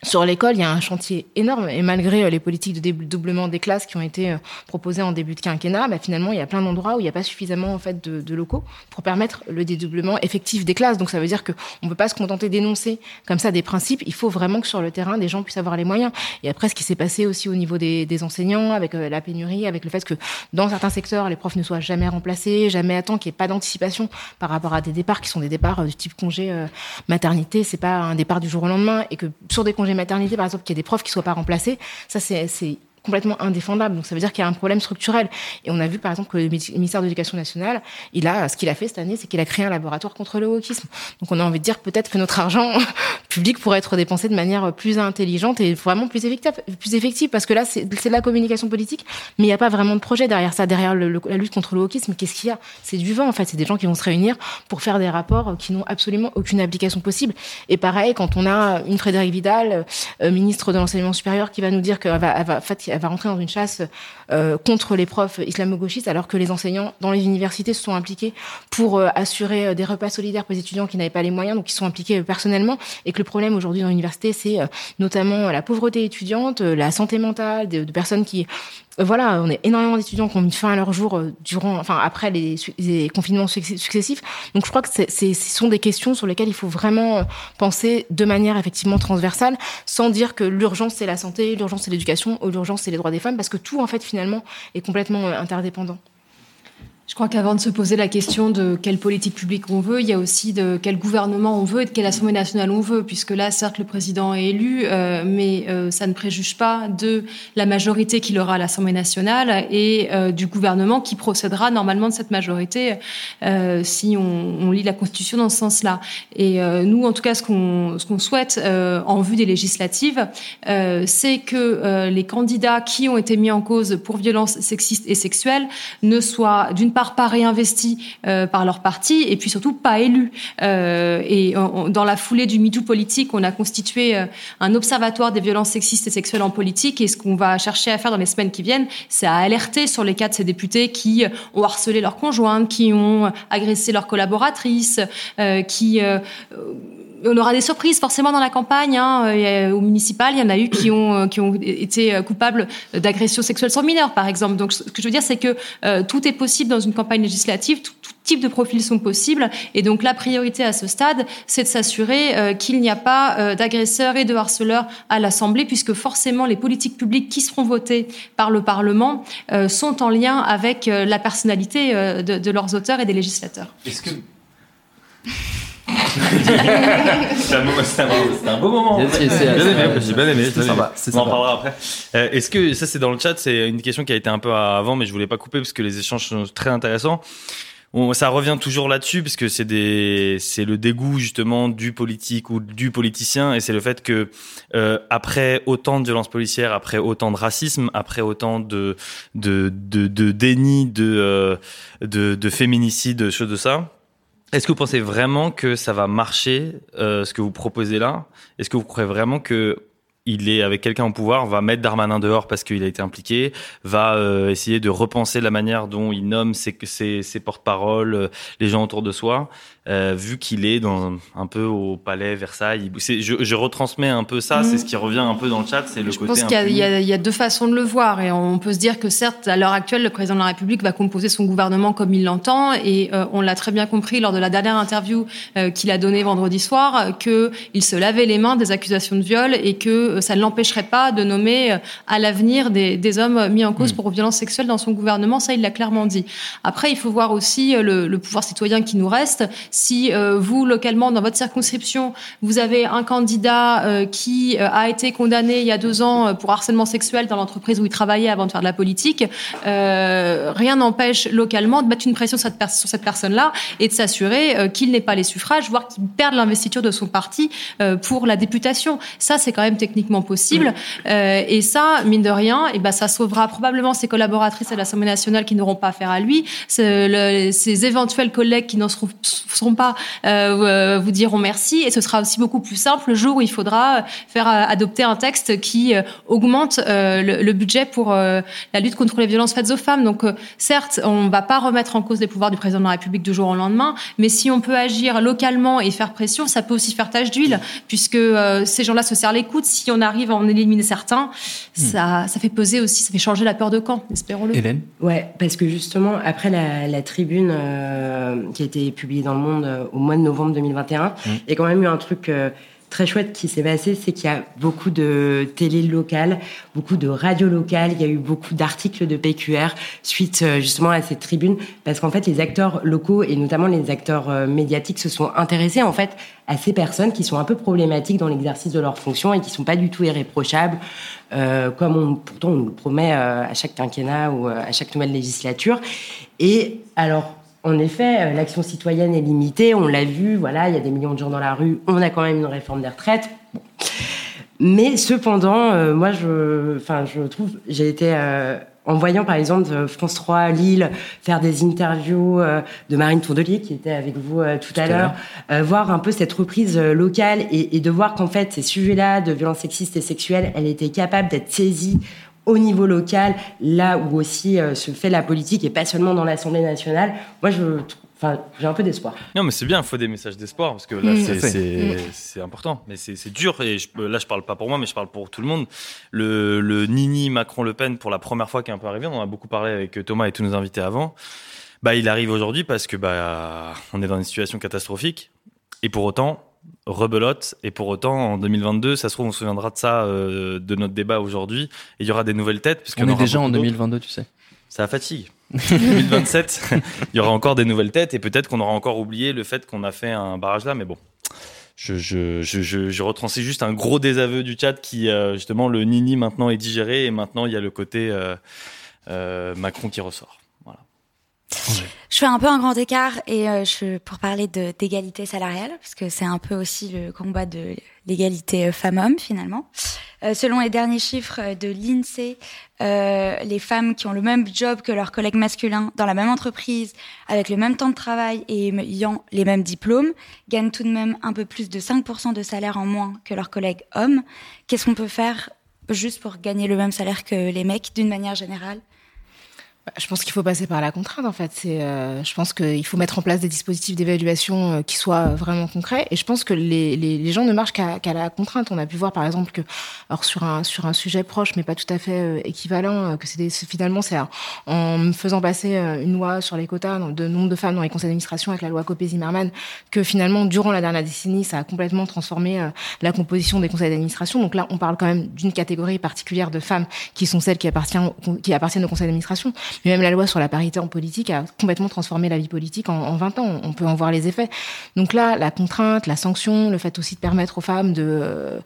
sur l'école, il y a un chantier énorme et malgré euh, les politiques de dédoublement des classes qui ont été euh, proposées en début de quinquennat, bah, finalement, il y a plein d'endroits où il n'y a pas suffisamment en fait de, locaux pour permettre le dédoublement effectif des classes. Donc ça veut dire qu'on ne peut pas se contenter d'énoncer comme ça des principes. Il faut vraiment que sur le terrain, des gens puissent avoir les moyens. Et après, ce qui s'est passé aussi au niveau des, enseignants, avec euh, la pénurie, avec le fait que dans certains secteurs, les profs ne soient jamais remplacés, jamais à temps, qu'il n'y ait pas d'anticipation par rapport à des départs qui sont des départs du type congé maternité. C'est pas un départ du jour au lendemain et que sur des maternité, par exemple, qu'il y ait des profs qui soient pas remplacés, ça c'est complètement indéfendable. Donc ça veut dire qu'il y a un problème structurel. Et on a vu par exemple que le ministère de l'Éducation nationale, il a ce qu'il a fait cette année, c'est qu'il a créé un laboratoire contre le wokisme. Donc on a envie de dire peut-être que notre argent public pourrait être dépensé de manière plus intelligente et vraiment plus effective, plus effective parce que là c'est de la communication politique, mais il n'y a pas vraiment de projet derrière ça, derrière la lutte contre le wokisme. Qu'est-ce qu'il y a? C'est du vent en fait. C'est des gens qui vont se réunir pour faire des rapports qui n'ont absolument aucune application possible. Et pareil, quand on a une Frédérique Vidal, euh, ministre de l'enseignement supérieur, qui va nous dire qu'elle va, elle va, elle va rentrer dans une chasse euh, contre les profs islamo-gauchistes, alors que les enseignants dans les universités se sont impliqués pour euh, assurer euh, des repas solidaires pour les étudiants qui n'avaient pas les moyens, donc ils sont impliqués personnellement, et que le problème aujourd'hui dans l'université, c'est notamment la pauvreté étudiante, la santé mentale, de personnes qui voilà, on est énormément d'étudiants qui ont mis fin à leur jour euh, durant, enfin après les, confinements successifs. Donc je crois que ce sont des questions sur lesquelles il faut vraiment euh, penser de manière effectivement transversale, sans dire que l'urgence c'est la santé, l'urgence c'est l'éducation, ou l'urgence c'est les droits des femmes, parce que tout en fait finalement est complètement euh, interdépendant. Je crois qu'avant de se poser la question de quelle politique publique on veut, il y a aussi de quel gouvernement on veut et de quelle Assemblée nationale on veut, puisque là, certes, le président est élu, euh, mais euh, ça ne préjuge pas de la majorité qu'il aura à l'Assemblée nationale et euh, du gouvernement qui procédera normalement de cette majorité si on, lit la Constitution dans ce sens-là. Et nous, en tout cas, ce qu'on ce qu'on souhaite en vue des législatives, c'est que les candidats qui ont été mis en cause pour violences sexistes et sexuelles ne soient d'une pas réinvestis euh, par leur parti et puis surtout pas élus. Euh, et dans la foulée du MeToo politique, on a constitué euh, un observatoire des violences sexistes et sexuelles en politique. Et ce qu'on va chercher à faire dans les semaines qui viennent, c'est à alerter sur les cas de ces députés qui ont harcelé leurs conjointes, qui ont agressé leurs collaboratrices, qui on aura des surprises forcément dans la campagne. Hein. Au municipal, il y en a eu qui ont qui ont été coupables d'agressions sexuelles sur mineurs, par exemple. Donc, ce que je veux dire, c'est que tout est possible dans une campagne législative. Tout, tout, type de profils sont possibles. Et donc, la priorité à ce stade, c'est de s'assurer qu'il n'y a pas d'agresseurs et de harceleurs à l'Assemblée, puisque forcément, les politiques publiques qui seront votées par le Parlement sont en lien avec la personnalité de, de leurs auteurs et des législateurs. Est-ce que c'est un, beau moment. J'ai bien aimé. On en parlera après. Euh, est-ce que ça c'est dans le chat C'est une question qui a été un peu avant, mais je voulais pas couper parce que les échanges sont très intéressants. ça revient toujours là-dessus parce que c'est des, c'est le dégoût justement du politique ou du politicien et c'est le fait que euh, après autant de violences policières, après autant de racisme, après autant de de de, de déni, de, euh, de de féminicide, choses de ça est-ce que vous pensez vraiment que ça va marcher, euh, ce que vous proposez là? Est-ce que vous croyez vraiment que il est avec quelqu'un au pouvoir, va mettre Darmanin dehors parce qu'il a été impliqué, va euh, essayer de repenser la manière dont il nomme ses, ses, ses porte-paroles, euh, les gens autour de soi, euh, vu qu'il est dans un peu au palais Versailles. Je, je, retransmets un peu ça, c'est ce qui revient un peu dans le chat, c'est le je côté. Je pense qu'il y, y, y, a deux façons de le voir, et on peut se dire que certes, à l'heure actuelle, le président de la République va composer son gouvernement comme il l'entend, et euh, on l'a très bien compris lors de la dernière interview euh, qu'il a donnée vendredi soir, que il se lavait les mains des accusations de viol et que ça ne l'empêcherait pas de nommer à l'avenir des, des, hommes mis en cause mmh. pour violence sexuelle dans son gouvernement. Ça, il l'a clairement dit. Après, il faut voir aussi le, le pouvoir citoyen qui nous reste si euh, vous, localement, dans votre circonscription, vous avez un candidat euh, qui euh, a été condamné il y a deux ans pour harcèlement sexuel dans l'entreprise où il travaillait avant de faire de la politique, rien n'empêche localement de mettre une pression sur cette, personne-là et de s'assurer qu'il n'ait pas les suffrages, voire qu'il perde l'investiture de son parti pour la députation. Ça, c'est quand même techniquement possible. et ça, mine de rien, et eh ben, ça sauvera probablement ses collaboratrices à l'Assemblée nationale qui n'auront pas affaire à lui, ses éventuels collègues qui n'en seront, seront pas euh, euh, vous diront merci et ce sera aussi beaucoup plus simple le jour où il faudra faire euh, adopter un texte qui augmente le, budget pour la lutte contre les violences faites aux femmes. Donc certes, on ne va pas remettre en cause les pouvoirs du président de la République du jour au lendemain, mais si on peut agir localement et faire pression, ça peut aussi faire tâche d'huile, puisque ces gens-là se serrent les coudes. Si on arrive à en éliminer certains, hmm. ça, ça fait peser aussi, ça fait changer la peur de camp, espérons-le. Hélène? Ouais, parce que justement, après la, la tribune qui a été publiée dans le Monde au mois de novembre 2021. Mmh. Il y a quand même eu un truc euh, très chouette qui s'est passé, c'est qu'il y a beaucoup de télé locales, beaucoup de radios locales, il y a eu beaucoup d'articles de PQR suite euh, justement à cette tribune, parce qu'en fait les acteurs locaux et notamment les acteurs euh, médiatiques se sont intéressés en fait à ces personnes qui sont un peu problématiques dans l'exercice de leurs fonctions et qui sont pas du tout irréprochables, euh, comme on, pourtant on nous le promet à chaque quinquennat ou à chaque nouvelle législature. Et alors en effet, euh, l'action citoyenne est limitée, on l'a vu, voilà, il y a des millions de gens dans la rue, on a quand même une réforme des retraites. Mais cependant, euh, moi, je, enfin, je trouve, j'ai été, euh, en voyant par exemple France 3 Lille faire des interviews de Marine Tourdelier qui était avec vous tout, à l'heure, voir un peu cette reprise locale et, et de voir qu'en fait ces sujets-là de violences sexistes et sexuelles, elle était capable d'être saisie au niveau local, là où aussi euh, se fait la politique et pas seulement dans l'Assemblée nationale, moi je Enfin, j'ai un peu d'espoir. Non, mais c'est bien, il faut des messages d'espoir parce que là, mmh. c'est important. Mais c'est dur. Et je, là, je parle pas pour moi, mais je parle pour tout le monde. Le, le Nini Macron-Le Pen, pour la première fois qui est un peu arrivé, on en a beaucoup parlé avec Thomas et tous nos invités avant. Bah, il arrive aujourd'hui parce que bah, on est dans une situation catastrophique. Et pour autant, rebelote. Et pour autant, en 2022, ça se trouve, on se souviendra de ça, euh, de notre débat aujourd'hui. Et il y aura des nouvelles têtes. Parce on est déjà en 2022, tu sais. Ça fatigue. 2027, il y aura encore des nouvelles têtes et peut-être qu'on aura encore oublié le fait qu'on a fait un barrage là. Mais bon, je, je, je, je, je juste un gros désaveu du chat qui, euh, justement, le Nini maintenant est digéré et maintenant il y a le côté euh, Macron qui ressort. Je fais un peu un grand écart et euh, je, pour parler d'égalité salariale, parce que c'est un peu aussi le combat de l'égalité euh, femmes-hommes finalement. Euh, selon les derniers chiffres de l'INSEE, les femmes qui ont le même job que leurs collègues masculins dans la même entreprise, avec le même temps de travail et ayant les mêmes diplômes, gagnent tout de même un peu plus de 5% de salaire en moins que leurs collègues hommes. Qu'est-ce qu'on peut faire juste pour gagner le même salaire que les mecs d'une manière générale? Je pense qu'il faut passer par la contrainte, en fait. Euh, je pense qu'il faut mettre en place des dispositifs d'évaluation euh, qui soient vraiment concrets. Et je pense que les, les, gens ne marchent qu'à, qu'à la contrainte. On a pu voir, par exemple, que, alors sur un sur un sujet proche, mais pas tout à fait euh, équivalent, que c'est finalement c'est en faisant passer une loi sur les quotas de nombre de femmes dans les conseils d'administration avec la loi Copé-Zimmermann que finalement, durant la dernière décennie, ça a complètement transformé la composition des conseils d'administration. Donc là, on parle quand même d'une catégorie particulière de femmes qui sont celles qui appartiennent qui appartiennent au conseil d'administration. Mais même la loi sur la parité en politique a complètement transformé la vie politique en, en 20 ans. On peut en voir les effets. Donc là, la contrainte, la sanction, le fait aussi de permettre aux femmes de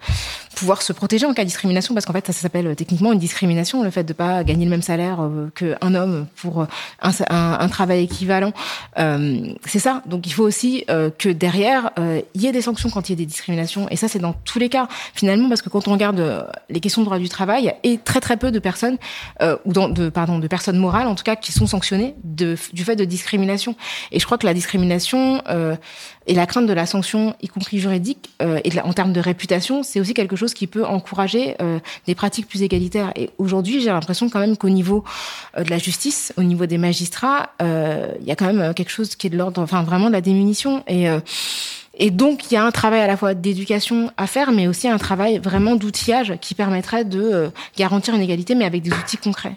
pouvoir se protéger en cas de discrimination, parce qu'en fait, ça, s'appelle euh, techniquement une discrimination, le fait de pas gagner le même salaire euh, qu'un homme pour un, un, un travail équivalent. Euh, c'est ça. Donc il faut aussi que derrière, il y ait des sanctions quand il y a des discriminations. Et ça, c'est dans tous les cas, finalement, parce que quand on regarde les questions de droit du travail, a très très peu de personnes, ou de, pardon, de personnes morales, en tout cas, qui sont sanctionnés de, du fait de discrimination. Et je crois que la discrimination euh, et la crainte de la sanction, y compris juridique, euh, et en termes de réputation, c'est aussi quelque chose qui peut encourager euh, des pratiques plus égalitaires. Et aujourd'hui, j'ai l'impression quand même qu'au niveau euh, de la justice, au niveau des magistrats, euh, il y a quand même quelque chose qui est de l'ordre, enfin vraiment de la démunition. Et euh, et donc, il y a un travail à la fois d'éducation à faire, mais aussi un travail vraiment d'outillage qui permettrait de garantir une égalité, mais avec des outils concrets.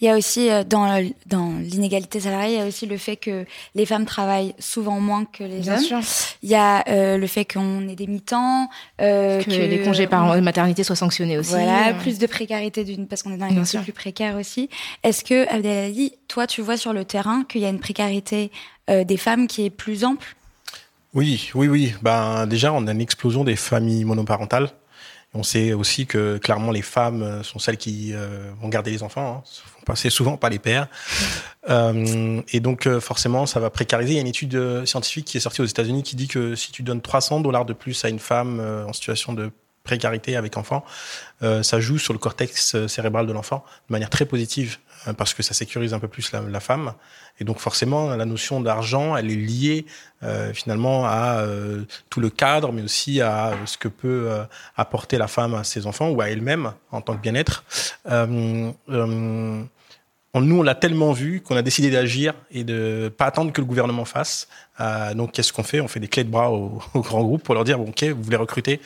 Il y a aussi euh, dans, dans l'inégalité salariale, il y a aussi le fait que les femmes travaillent souvent moins que les Bien hommes. Sûr. Il y a euh, le fait qu'on ait des mi-temps, euh, que, que, les congés par maternité soient sanctionnés aussi. Voilà, plus de précarité d'une parce qu'on est dans une métiers plus précaires aussi. Est-ce que Abdelali, toi, tu vois sur le terrain qu'il y a une précarité euh, des femmes qui est plus ample? Oui, oui, oui. Ben déjà, on a une explosion des familles monoparentales. On sait aussi que clairement les femmes sont celles qui euh, vont garder les enfants. Hein. C'est souvent pas les pères. Euh, et donc forcément, ça va précariser. Il y a une étude scientifique qui est sortie aux États-Unis qui dit que si tu donnes 300 dollars de plus à une femme en situation de précarité avec enfant, euh, ça joue sur le cortex cérébral de l'enfant de manière très positive euh, parce que ça sécurise un peu plus la, femme. Et donc forcément, la notion d'argent, elle est liée euh, finalement à euh, tout le cadre, mais aussi à ce que peut euh, apporter la femme à ses enfants ou à elle-même en tant que bien-être. Euh, nous, on l'a tellement vu qu'on a décidé d'agir et de pas attendre que le gouvernement fasse. donc, qu'est-ce qu'on fait? On fait des clés de bras aux, aux grands groupes pour leur dire bon, ok, vous voulez recruter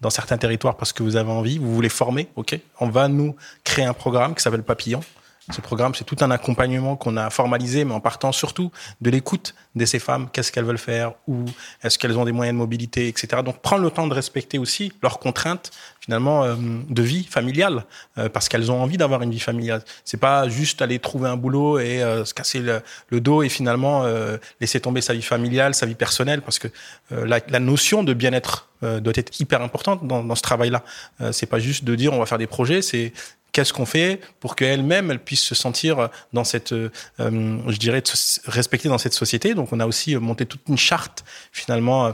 dans certains territoires parce que vous avez envie, vous voulez former, ok, on va nous créer un programme qui s'appelle Papillon. Ce programme, c'est tout un accompagnement qu'on a formalisé, mais en partant surtout de l'écoute de ces femmes. Qu'est-ce qu'elles veulent faire? Ou est-ce qu'elles ont des moyens de mobilité, etc. Donc, prendre le temps de respecter aussi leurs contraintes, finalement, euh, de vie familiale, euh, parce qu'elles ont envie d'avoir une vie familiale. C'est pas juste aller trouver un boulot et euh, se casser le, dos et finalement euh, laisser tomber sa vie familiale, sa vie personnelle, parce que euh, la, notion de bien-être doit être hyper importante dans, ce travail-là. c'est pas juste de dire on va faire des projets, c'est qu'est-ce qu'on fait pour qu'elle-même elle puisse se sentir dans cette, euh, je dirais, respectée dans cette société. Donc on a aussi monté toute une charte finalement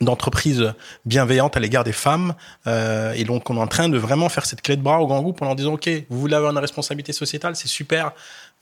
d'entreprise bienveillante à l'égard des femmes. Euh, et donc, on est en train de vraiment faire cette clé de bras au grand groupe en leur disant, OK, vous voulez avoir une responsabilité sociétale, c'est super.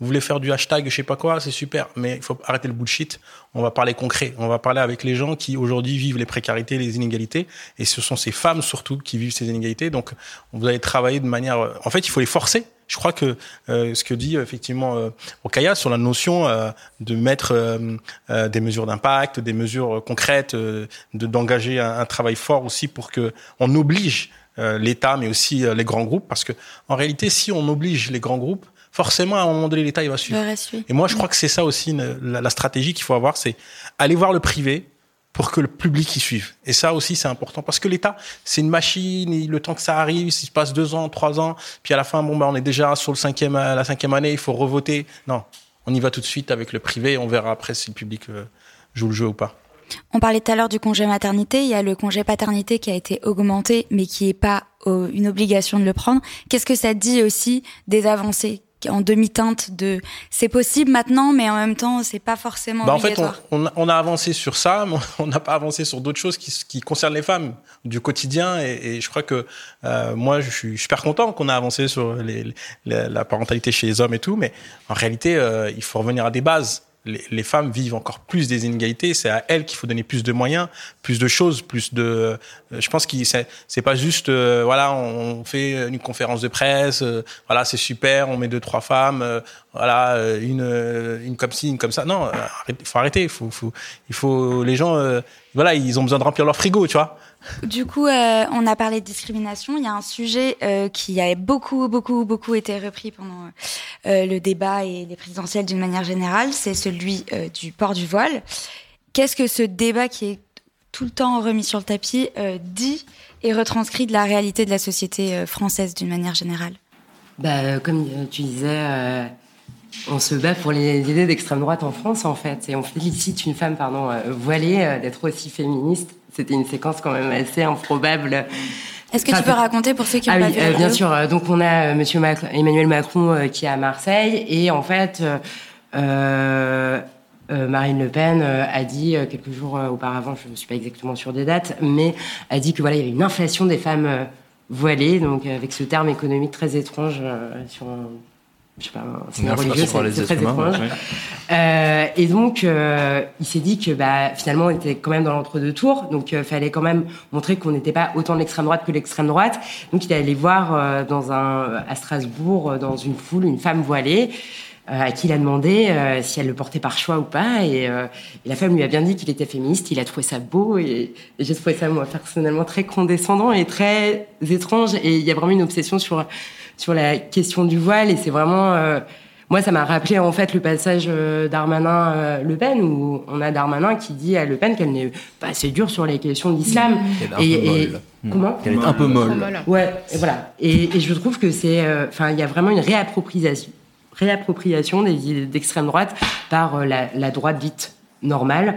Vous voulez faire du hashtag, je sais pas quoi, c'est super. Mais il faut arrêter le bullshit. On va parler concret. On va parler avec les gens qui aujourd'hui vivent les précarités, les inégalités. Et ce sont ces femmes surtout qui vivent ces inégalités. Donc, vous allez travailler de manière... En fait, il faut les forcer je crois que euh, ce que dit effectivement euh, Okaya sur la notion euh, de mettre euh, des mesures d'impact, des mesures concrètes, de d'engager un, un, travail fort aussi pour que on oblige l'État, mais aussi les grands groupes, parce que en réalité, si on oblige les grands groupes, forcément à un moment donné l'État il va suivre. Et moi, je crois que c'est ça aussi une, la, la stratégie qu'il faut avoir, c'est aller voir le privé, pour que le public y suive. Et ça aussi, c'est important parce que l'État, c'est une machine. le temps que ça arrive, s'il se passe deux ans, trois ans, puis à la fin, bon, ben, on est déjà sur le cinquième, la cinquième année, il faut revoter. Non, on y va tout de suite avec le privé. On verra après si le public euh, joue le jeu ou pas. On parlait tout à l'heure du congé maternité. Il y a le congé paternité qui a été augmenté, mais qui n'est pas euh, une obligation de le prendre. Qu'est-ce que ça dit aussi des avancées en demi-teinte de c'est possible maintenant, mais en même temps, c'est pas forcément bah en fait, on, on, a, on, a, avancé sur ça, mais on n'a pas avancé sur d'autres choses qui, qui, concernent les femmes du quotidien. Et, et je crois que euh, moi, je suis super content qu'on a avancé sur les, les, la parentalité chez les hommes et tout, mais en réalité, euh, il faut revenir à des bases. Les, femmes vivent encore plus des inégalités. C'est à elles qu'il faut donner plus de moyens, plus de choses, plus de. Euh, je pense que c'est pas juste, euh, voilà, on fait une conférence de presse, euh, voilà, c'est super, on met deux trois femmes, voilà, une une comme ci, une comme ça. Non, il faut arrêter. Faut, faut, il faut les gens, voilà, ils ont besoin de remplir leur frigo, tu vois. Du coup, euh, on a parlé de discrimination. Il y a un sujet euh, qui a beaucoup, beaucoup, beaucoup été repris pendant euh, le débat et les présidentielles d'une manière générale. C'est celui du port du voile. Qu'est-ce que ce débat qui est tout le temps remis sur le tapis dit et retranscrit de la réalité de la société française d'une manière générale? Bah, Comme tu disais, on se bat pour les idées d'extrême droite en France, en fait. Et on félicite une femme pardon, voilée d'être aussi féministe c'était une séquence quand même assez improbable. Est-ce que tu peux raconter pour ceux qui ont ah pas oui, vu euh, Bien sûr. Euh, donc on a euh, Monsieur Emmanuel Macron qui est à Marseille et en fait. Marine Le Pen a dit quelques jours auparavant, je ne suis pas exactement sûre des dates, mais a dit que voilà, il y avait une inflation des femmes voilées, donc avec ce terme économique très étrange sur je sais pas, c'est religieux, c'est très étrange. Euh, et donc, euh, il s'est dit que bah, finalement, on était quand même dans l'entre-deux tours, donc il euh, fallait quand même montrer qu'on n'était pas autant de l'extrême droite que l'extrême droite. Donc, il est allé voir euh, dans un, à Strasbourg, dans une foule, une femme voilée, à qui il a demandé si elle le portait par choix ou pas. Et, et, la femme lui a bien dit qu'il était féministe, il a trouvé ça beau, et, et j'ai trouvé ça, moi, personnellement, très condescendant et très étrange. Et il y a vraiment une obsession sur sur la question du voile et c'est vraiment euh, moi ça m'a rappelé en fait le passage euh, d'Armanin euh, Le Pen où on a Darmanin qui dit à Le Pen qu'elle n'est pas assez dure sur les questions de l'islam. Et, et comment qu'elle est un peu molle. ouais et voilà. Et, et, je trouve que c'est enfin il y a vraiment une réappropriation réappropriation des d'extrême droite par la, la, droite dite normale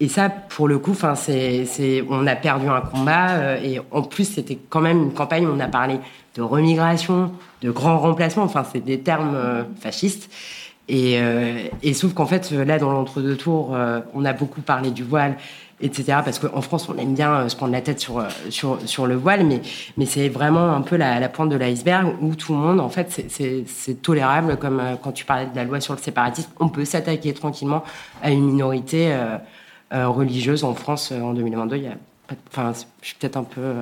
et ça, pour le coup, enfin, c'est, on a perdu un combat. et en plus, c'était quand même une campagne où on a parlé de remigration, de grand remplacement. Enfin, c'est des termes euh, fascistes. Et, euh, et sauf qu'en fait, là, dans l'entre-deux tours, euh, on a beaucoup parlé du voile, etc. Parce qu'en France, on aime bien se prendre la tête sur, sur, sur le voile, mais, mais c'est vraiment un peu la pointe de l'iceberg où tout le monde, en fait, c'est tolérable. Comme quand tu parlais de la loi sur le séparatisme, on peut s'attaquer tranquillement à une minorité religieuse en France en 2022. Il y a, enfin, je suis peut-être un peu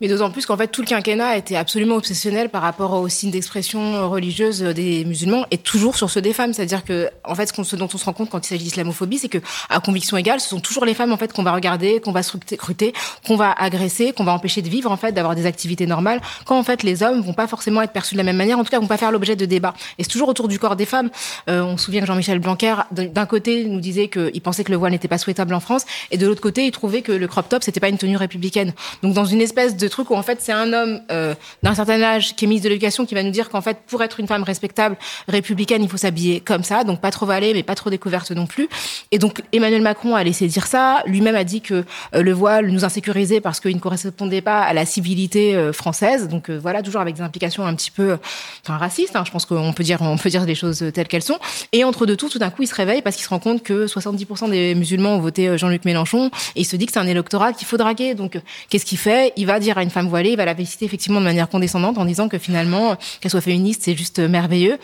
mais d'autant plus qu'en fait, tout le quinquennat a été absolument obsessionnel par rapport aux signes d'expression religieuse des musulmans et toujours sur ceux des femmes. C'est-à-dire que, en fait, ce, dont on se rend compte quand il s'agit d'islamophobie, c'est que, à conviction égale, ce sont toujours les femmes, en fait, qu'on va regarder, qu'on va scruter, qu'on va agresser, qu'on va empêcher de vivre, en fait, d'avoir des activités normales, quand, en fait, les hommes vont pas forcément être perçus de la même manière, en tout cas, vont pas faire l'objet de débats. Et c'est toujours autour du corps des femmes. Euh, on se souvient que Jean-Michel Blanquer, d'un côté, nous disait qu'il pensait que le voile n'était pas souhaitable en France, et de l'autre côté, il trouvait que le crop top, c'était pas une tenue républicaine. Donc, dans une espèce de truc où en fait c'est un homme euh, d'un certain âge qui est ministre de l'éducation qui va nous dire qu'en fait pour être une femme respectable républicaine il faut s'habiller comme ça donc pas trop valée mais pas trop découverte non plus. Et donc Emmanuel Macron a laissé dire ça. Lui-même a dit que euh, le voile nous insécurisait parce qu'il ne correspondait pas à la civilité euh, française. Donc voilà toujours avec des implications un petit peu enfin racistes hein, je pense qu'on peut dire on peut dire les choses telles qu'elles sont. Et entre deux tours tout d'un coup il se réveille parce qu'il se rend compte que 70% des musulmans ont voté Jean-Luc Mélenchon. Et il se dit que c'est un électorat qu'il faut draguer. Donc qu'est-ce qu'il fait? Il va dire une femme voilée il va la féliciter effectivement de manière condescendante en disant que finalement, qu'elle soit féministe, c'est juste merveilleux.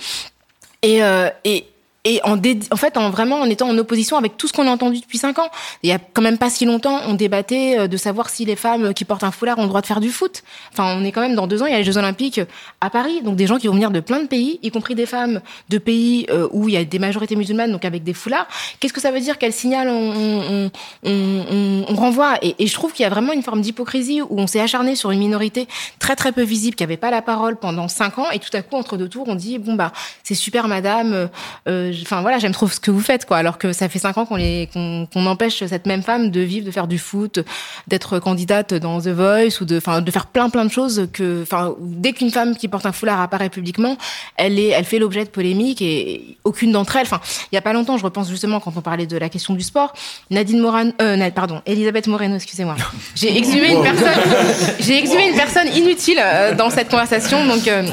Et, euh, et, et en, en fait, en vraiment en étant en opposition avec tout ce qu'on a entendu depuis cinq ans. Il y a quand même pas si longtemps, on débattait euh, de savoir si les femmes qui portent un foulard ont le droit de faire du foot. Enfin, on est quand même dans deux ans, il y a les Jeux Olympiques à Paris, donc des gens qui vont venir de plein de pays, y compris des femmes de pays euh, où il y a des majorités musulmanes, donc avec des foulards. Qu'est-ce que ça veut dire Quel signal on, on, on, on renvoie? Et, je trouve qu'il y a vraiment une forme d'hypocrisie où on s'est acharné sur une minorité très très peu visible, qui avait pas la parole pendant cinq ans, et tout à coup entre deux tours, on dit bon bah c'est super, madame. Euh, enfin voilà, j'aime trop ce que vous faites, quoi. Alors que ça fait cinq ans qu'on les, qu'on, empêche cette même femme de vivre, de faire du foot, d'être candidate dans The Voice ou de, enfin, de faire plein plein de choses que, enfin, dès qu'une femme qui porte un foulard apparaît publiquement, elle est, elle fait l'objet de polémiques et aucune d'entre elles. Enfin, il y a pas longtemps, je repense justement quand on parlait de la question du sport, Nadine Moran, euh, pardon, Elisabeth Moreno, excusez-moi. J'ai exhumé une personne, j'ai exhumé une personne inutile euh, dans cette conversation, donc. Euh,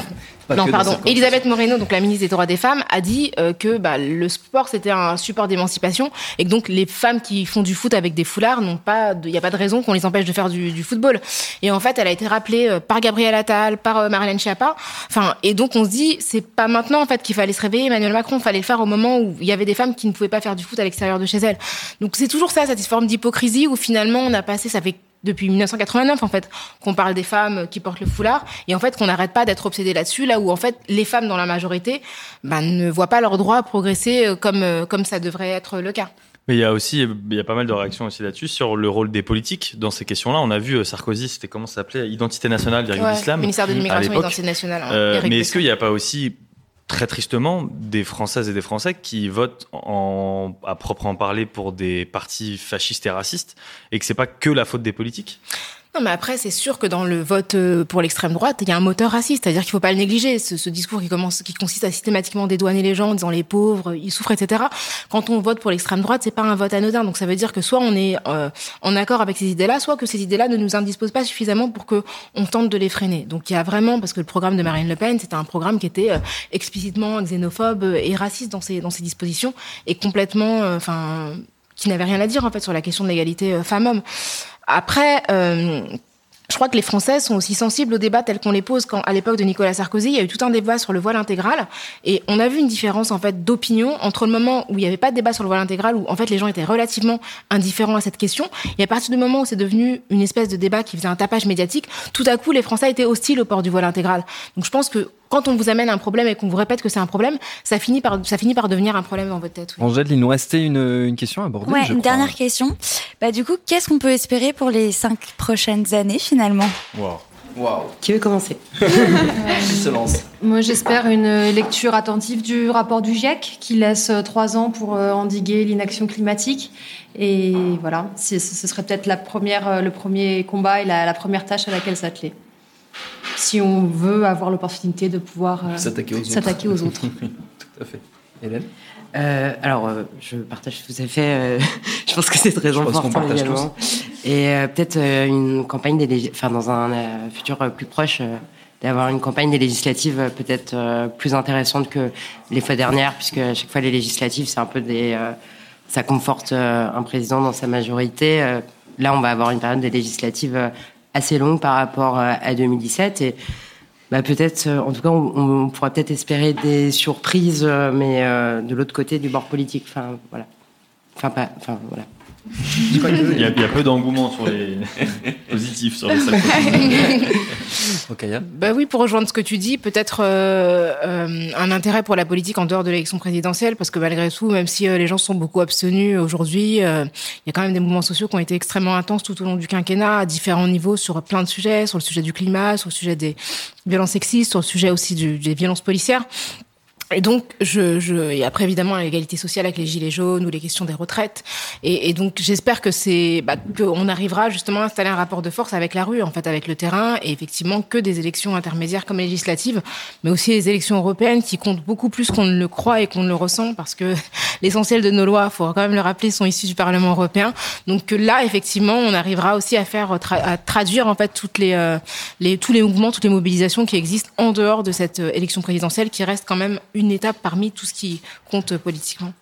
non, pardon. Elisabeth Moreno, donc la ministre des droits des femmes, a dit euh, que bah, le sport c'était un support d'émancipation et que donc les femmes qui font du foot avec des foulards n'ont pas, il n'y a pas de raison qu'on les empêche de faire du, football. Et en fait, elle a été rappelée euh, par Gabriel Attal, par euh, Marlène Schiappa. Enfin, et donc on se dit, c'est pas maintenant en fait qu'il fallait se réveiller. Emmanuel Macron, fallait le faire au moment où il y avait des femmes qui ne pouvaient pas faire du foot à l'extérieur de chez elles. Donc c'est toujours ça, cette forme d'hypocrisie où finalement on a passé, ça fait depuis 1989 en fait qu'on parle des femmes qui portent le foulard et en fait qu'on n'arrête pas d'être obsédé là-dessus là où en fait les femmes dans la majorité bah, ne voient pas leurs droits progresser euh, comme euh, comme ça devrait être le cas. Mais il y a aussi, il y a pas mal de réactions aussi là-dessus sur le rôle des politiques dans ces questions-là. On a vu euh, Sarkozy, c'était comment ça s'appelait Identité nationale, ouais, Islam. Ministère de l'immigration et identité nationale. Hein, mais est-ce qu'il n'y a pas aussi très tristement des Françaises et des Français qui votent en, à proprement parler pour des partis fascistes et racistes et que c'est pas que la faute des politiques? Non, mais après, c'est sûr que dans le vote euh, pour l'extrême droite, il y a un moteur raciste. C'est-à-dire qu'il faut pas le négliger. Ce, discours qui commence, qui consiste à systématiquement dédouaner les gens en disant les pauvres, ils souffrent, etc. Quand on vote pour l'extrême droite, c'est pas un vote anodin. Donc ça veut dire que soit on est euh, en accord avec ces idées-là, soit que ces idées-là ne nous indisposent pas suffisamment pour que on tente de les freiner. Donc il y a vraiment, parce que le programme de Marine Le Pen, c'était un programme qui était euh, explicitement xénophobe et raciste dans ses dans ses dispositions et complètement, enfin, qui n'avait rien à dire en fait sur la question de l'égalité femmes-hommes. Après, euh, je crois que les Français sont aussi sensibles aux débats tels qu'on les pose quand, à l'époque de Nicolas Sarkozy, il y a eu tout un débat sur le voile intégral. Et on a vu une différence, en fait, d'opinion entre le moment où il n'y avait pas de débat sur le voile intégral, où, en fait, les gens étaient relativement indifférents à cette question. Et à partir du moment où c'est devenu une espèce de débat qui faisait un tapage médiatique, tout à coup, les Français étaient hostiles au port du voile intégral. Donc je pense que quand on vous amène un problème et qu'on vous répète que c'est un problème, ça finit par ça finit par devenir un problème dans votre tête. Oui. Angèle, il nous restait une, une question à aborder. Ouais, une dernière question. Bah du coup, qu'est-ce qu'on peut espérer pour les cinq prochaines années finalement? Wow. Wow. Qui veut commencer? Qui se lance? Moi, j'espère une lecture attentive du rapport du GIEC qui laisse euh, trois ans pour euh, endiguer l'inaction climatique. Et voilà, ce serait peut-être la première, euh, le premier combat et la, la première tâche à laquelle s'atteler si on veut avoir l'opportunité de pouvoir euh, s'attaquer aux, autres. Tout à fait. Hélène euh, alors, euh, je partage tout à fait. je pense que c'est très important également. Et peut-être une campagne des enfin dans un futur plus proche, d'avoir une campagne des législatives peut-être plus intéressante que les fois dernières, puisque à chaque fois les législatives, c'est un peu des, ça conforte un président dans sa majorité. là, on va avoir une période des législatives assez longue par rapport euh, à 2017 et bah peut-être, euh, en tout cas, on, pourra peut-être espérer des surprises, euh, mais de l'autre côté du bord politique. Enfin, voilà. Enfin, pas, enfin, voilà. Il y, a, peu d'engouement sur les positifs sur les okay, Bah oui, pour rejoindre ce que tu dis, peut-être euh, euh, un intérêt pour la politique en dehors de l'élection présidentielle, parce que malgré tout, même si euh, les gens sont beaucoup abstenus aujourd'hui, il y a quand même des mouvements sociaux qui ont été extrêmement intenses tout au long du quinquennat, à différents niveaux, sur plein de sujets, sur le sujet du climat, sur le sujet des violences sexistes, sur le sujet aussi des violences policières. Et donc, je, je, et après évidemment l'égalité sociale avec les gilets jaunes ou les questions des retraites. Et, donc, j'espère que c'est, bah, qu'on arrivera justement à installer un rapport de force avec la rue, en fait, avec le terrain, et effectivement que des élections intermédiaires comme législatives, mais aussi les élections européennes qui comptent beaucoup plus qu'on ne le croit et qu'on ne le ressent, parce que l'essentiel de nos lois, faut quand même le rappeler, sont issues du Parlement européen. Donc là, effectivement, on arrivera aussi à faire, à traduire en fait toutes les, euh, les, tous les mouvements, toutes les mobilisations qui existent en dehors de cette euh, élection présidentielle, qui reste quand même une une étape parmi tout ce qui compte politiquement.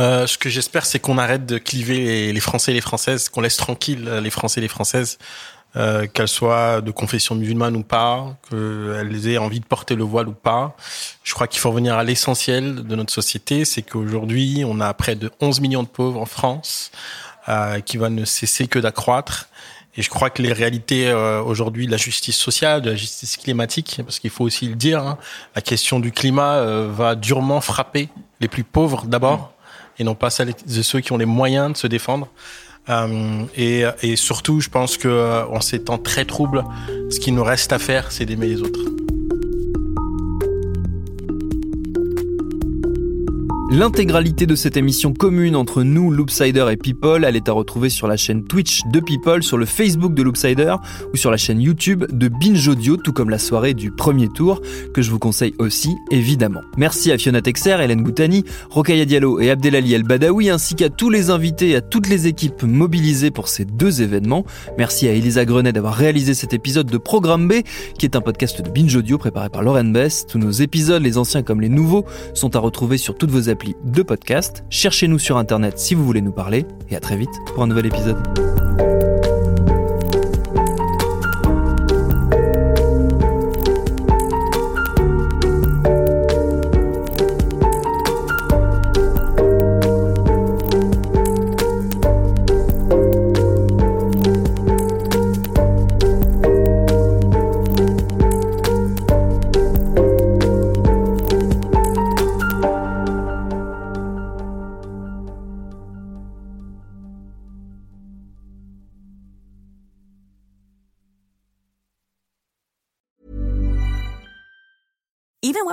Euh, ce que j'espère, c'est qu'on arrête de cliver les, Français et les Françaises, qu'on laisse tranquille les Français et les Françaises, euh, qu'elles soient de confession musulmane ou pas, qu'elles aient envie de porter le voile ou pas. Je crois qu'il faut revenir à l'essentiel de notre société, c'est qu'aujourd'hui, on a près de 11 millions de pauvres en France, euh, qui va ne cesser que d'accroître. Et je crois que les réalités euh, aujourd'hui de la justice sociale, de la justice climatique, parce qu'il faut aussi le dire, hein, la question du climat euh, va durement frapper les plus pauvres d'abord, et non pas celles de ceux qui ont les moyens de se défendre. Euh, et, et, surtout, je pense que en ces temps très troubles, ce qui nous reste à faire, c'est d'aimer les autres. L'intégralité de cette émission commune entre nous, Loopsider et People, elle est à retrouver sur la chaîne Twitch de People, sur le Facebook de Loopsider ou sur la chaîne YouTube de Binge Audio, tout comme la soirée du premier tour, que je vous conseille aussi, évidemment. Merci à Fiona Texer, Hélène Goutani, Rokaya Diallo et Abdelali El Badawi, ainsi qu'à tous les invités et à toutes les équipes mobilisées pour ces deux événements. Merci à Elisa Grenet d'avoir réalisé cet épisode de Programme B, qui est un podcast de Binge Audio préparé par Lauren Bess. Tous nos épisodes, les anciens comme les nouveaux, sont à retrouver sur toutes vos de podcast. Cherchez-nous sur Internet si vous voulez nous parler et à très vite pour un nouvel épisode.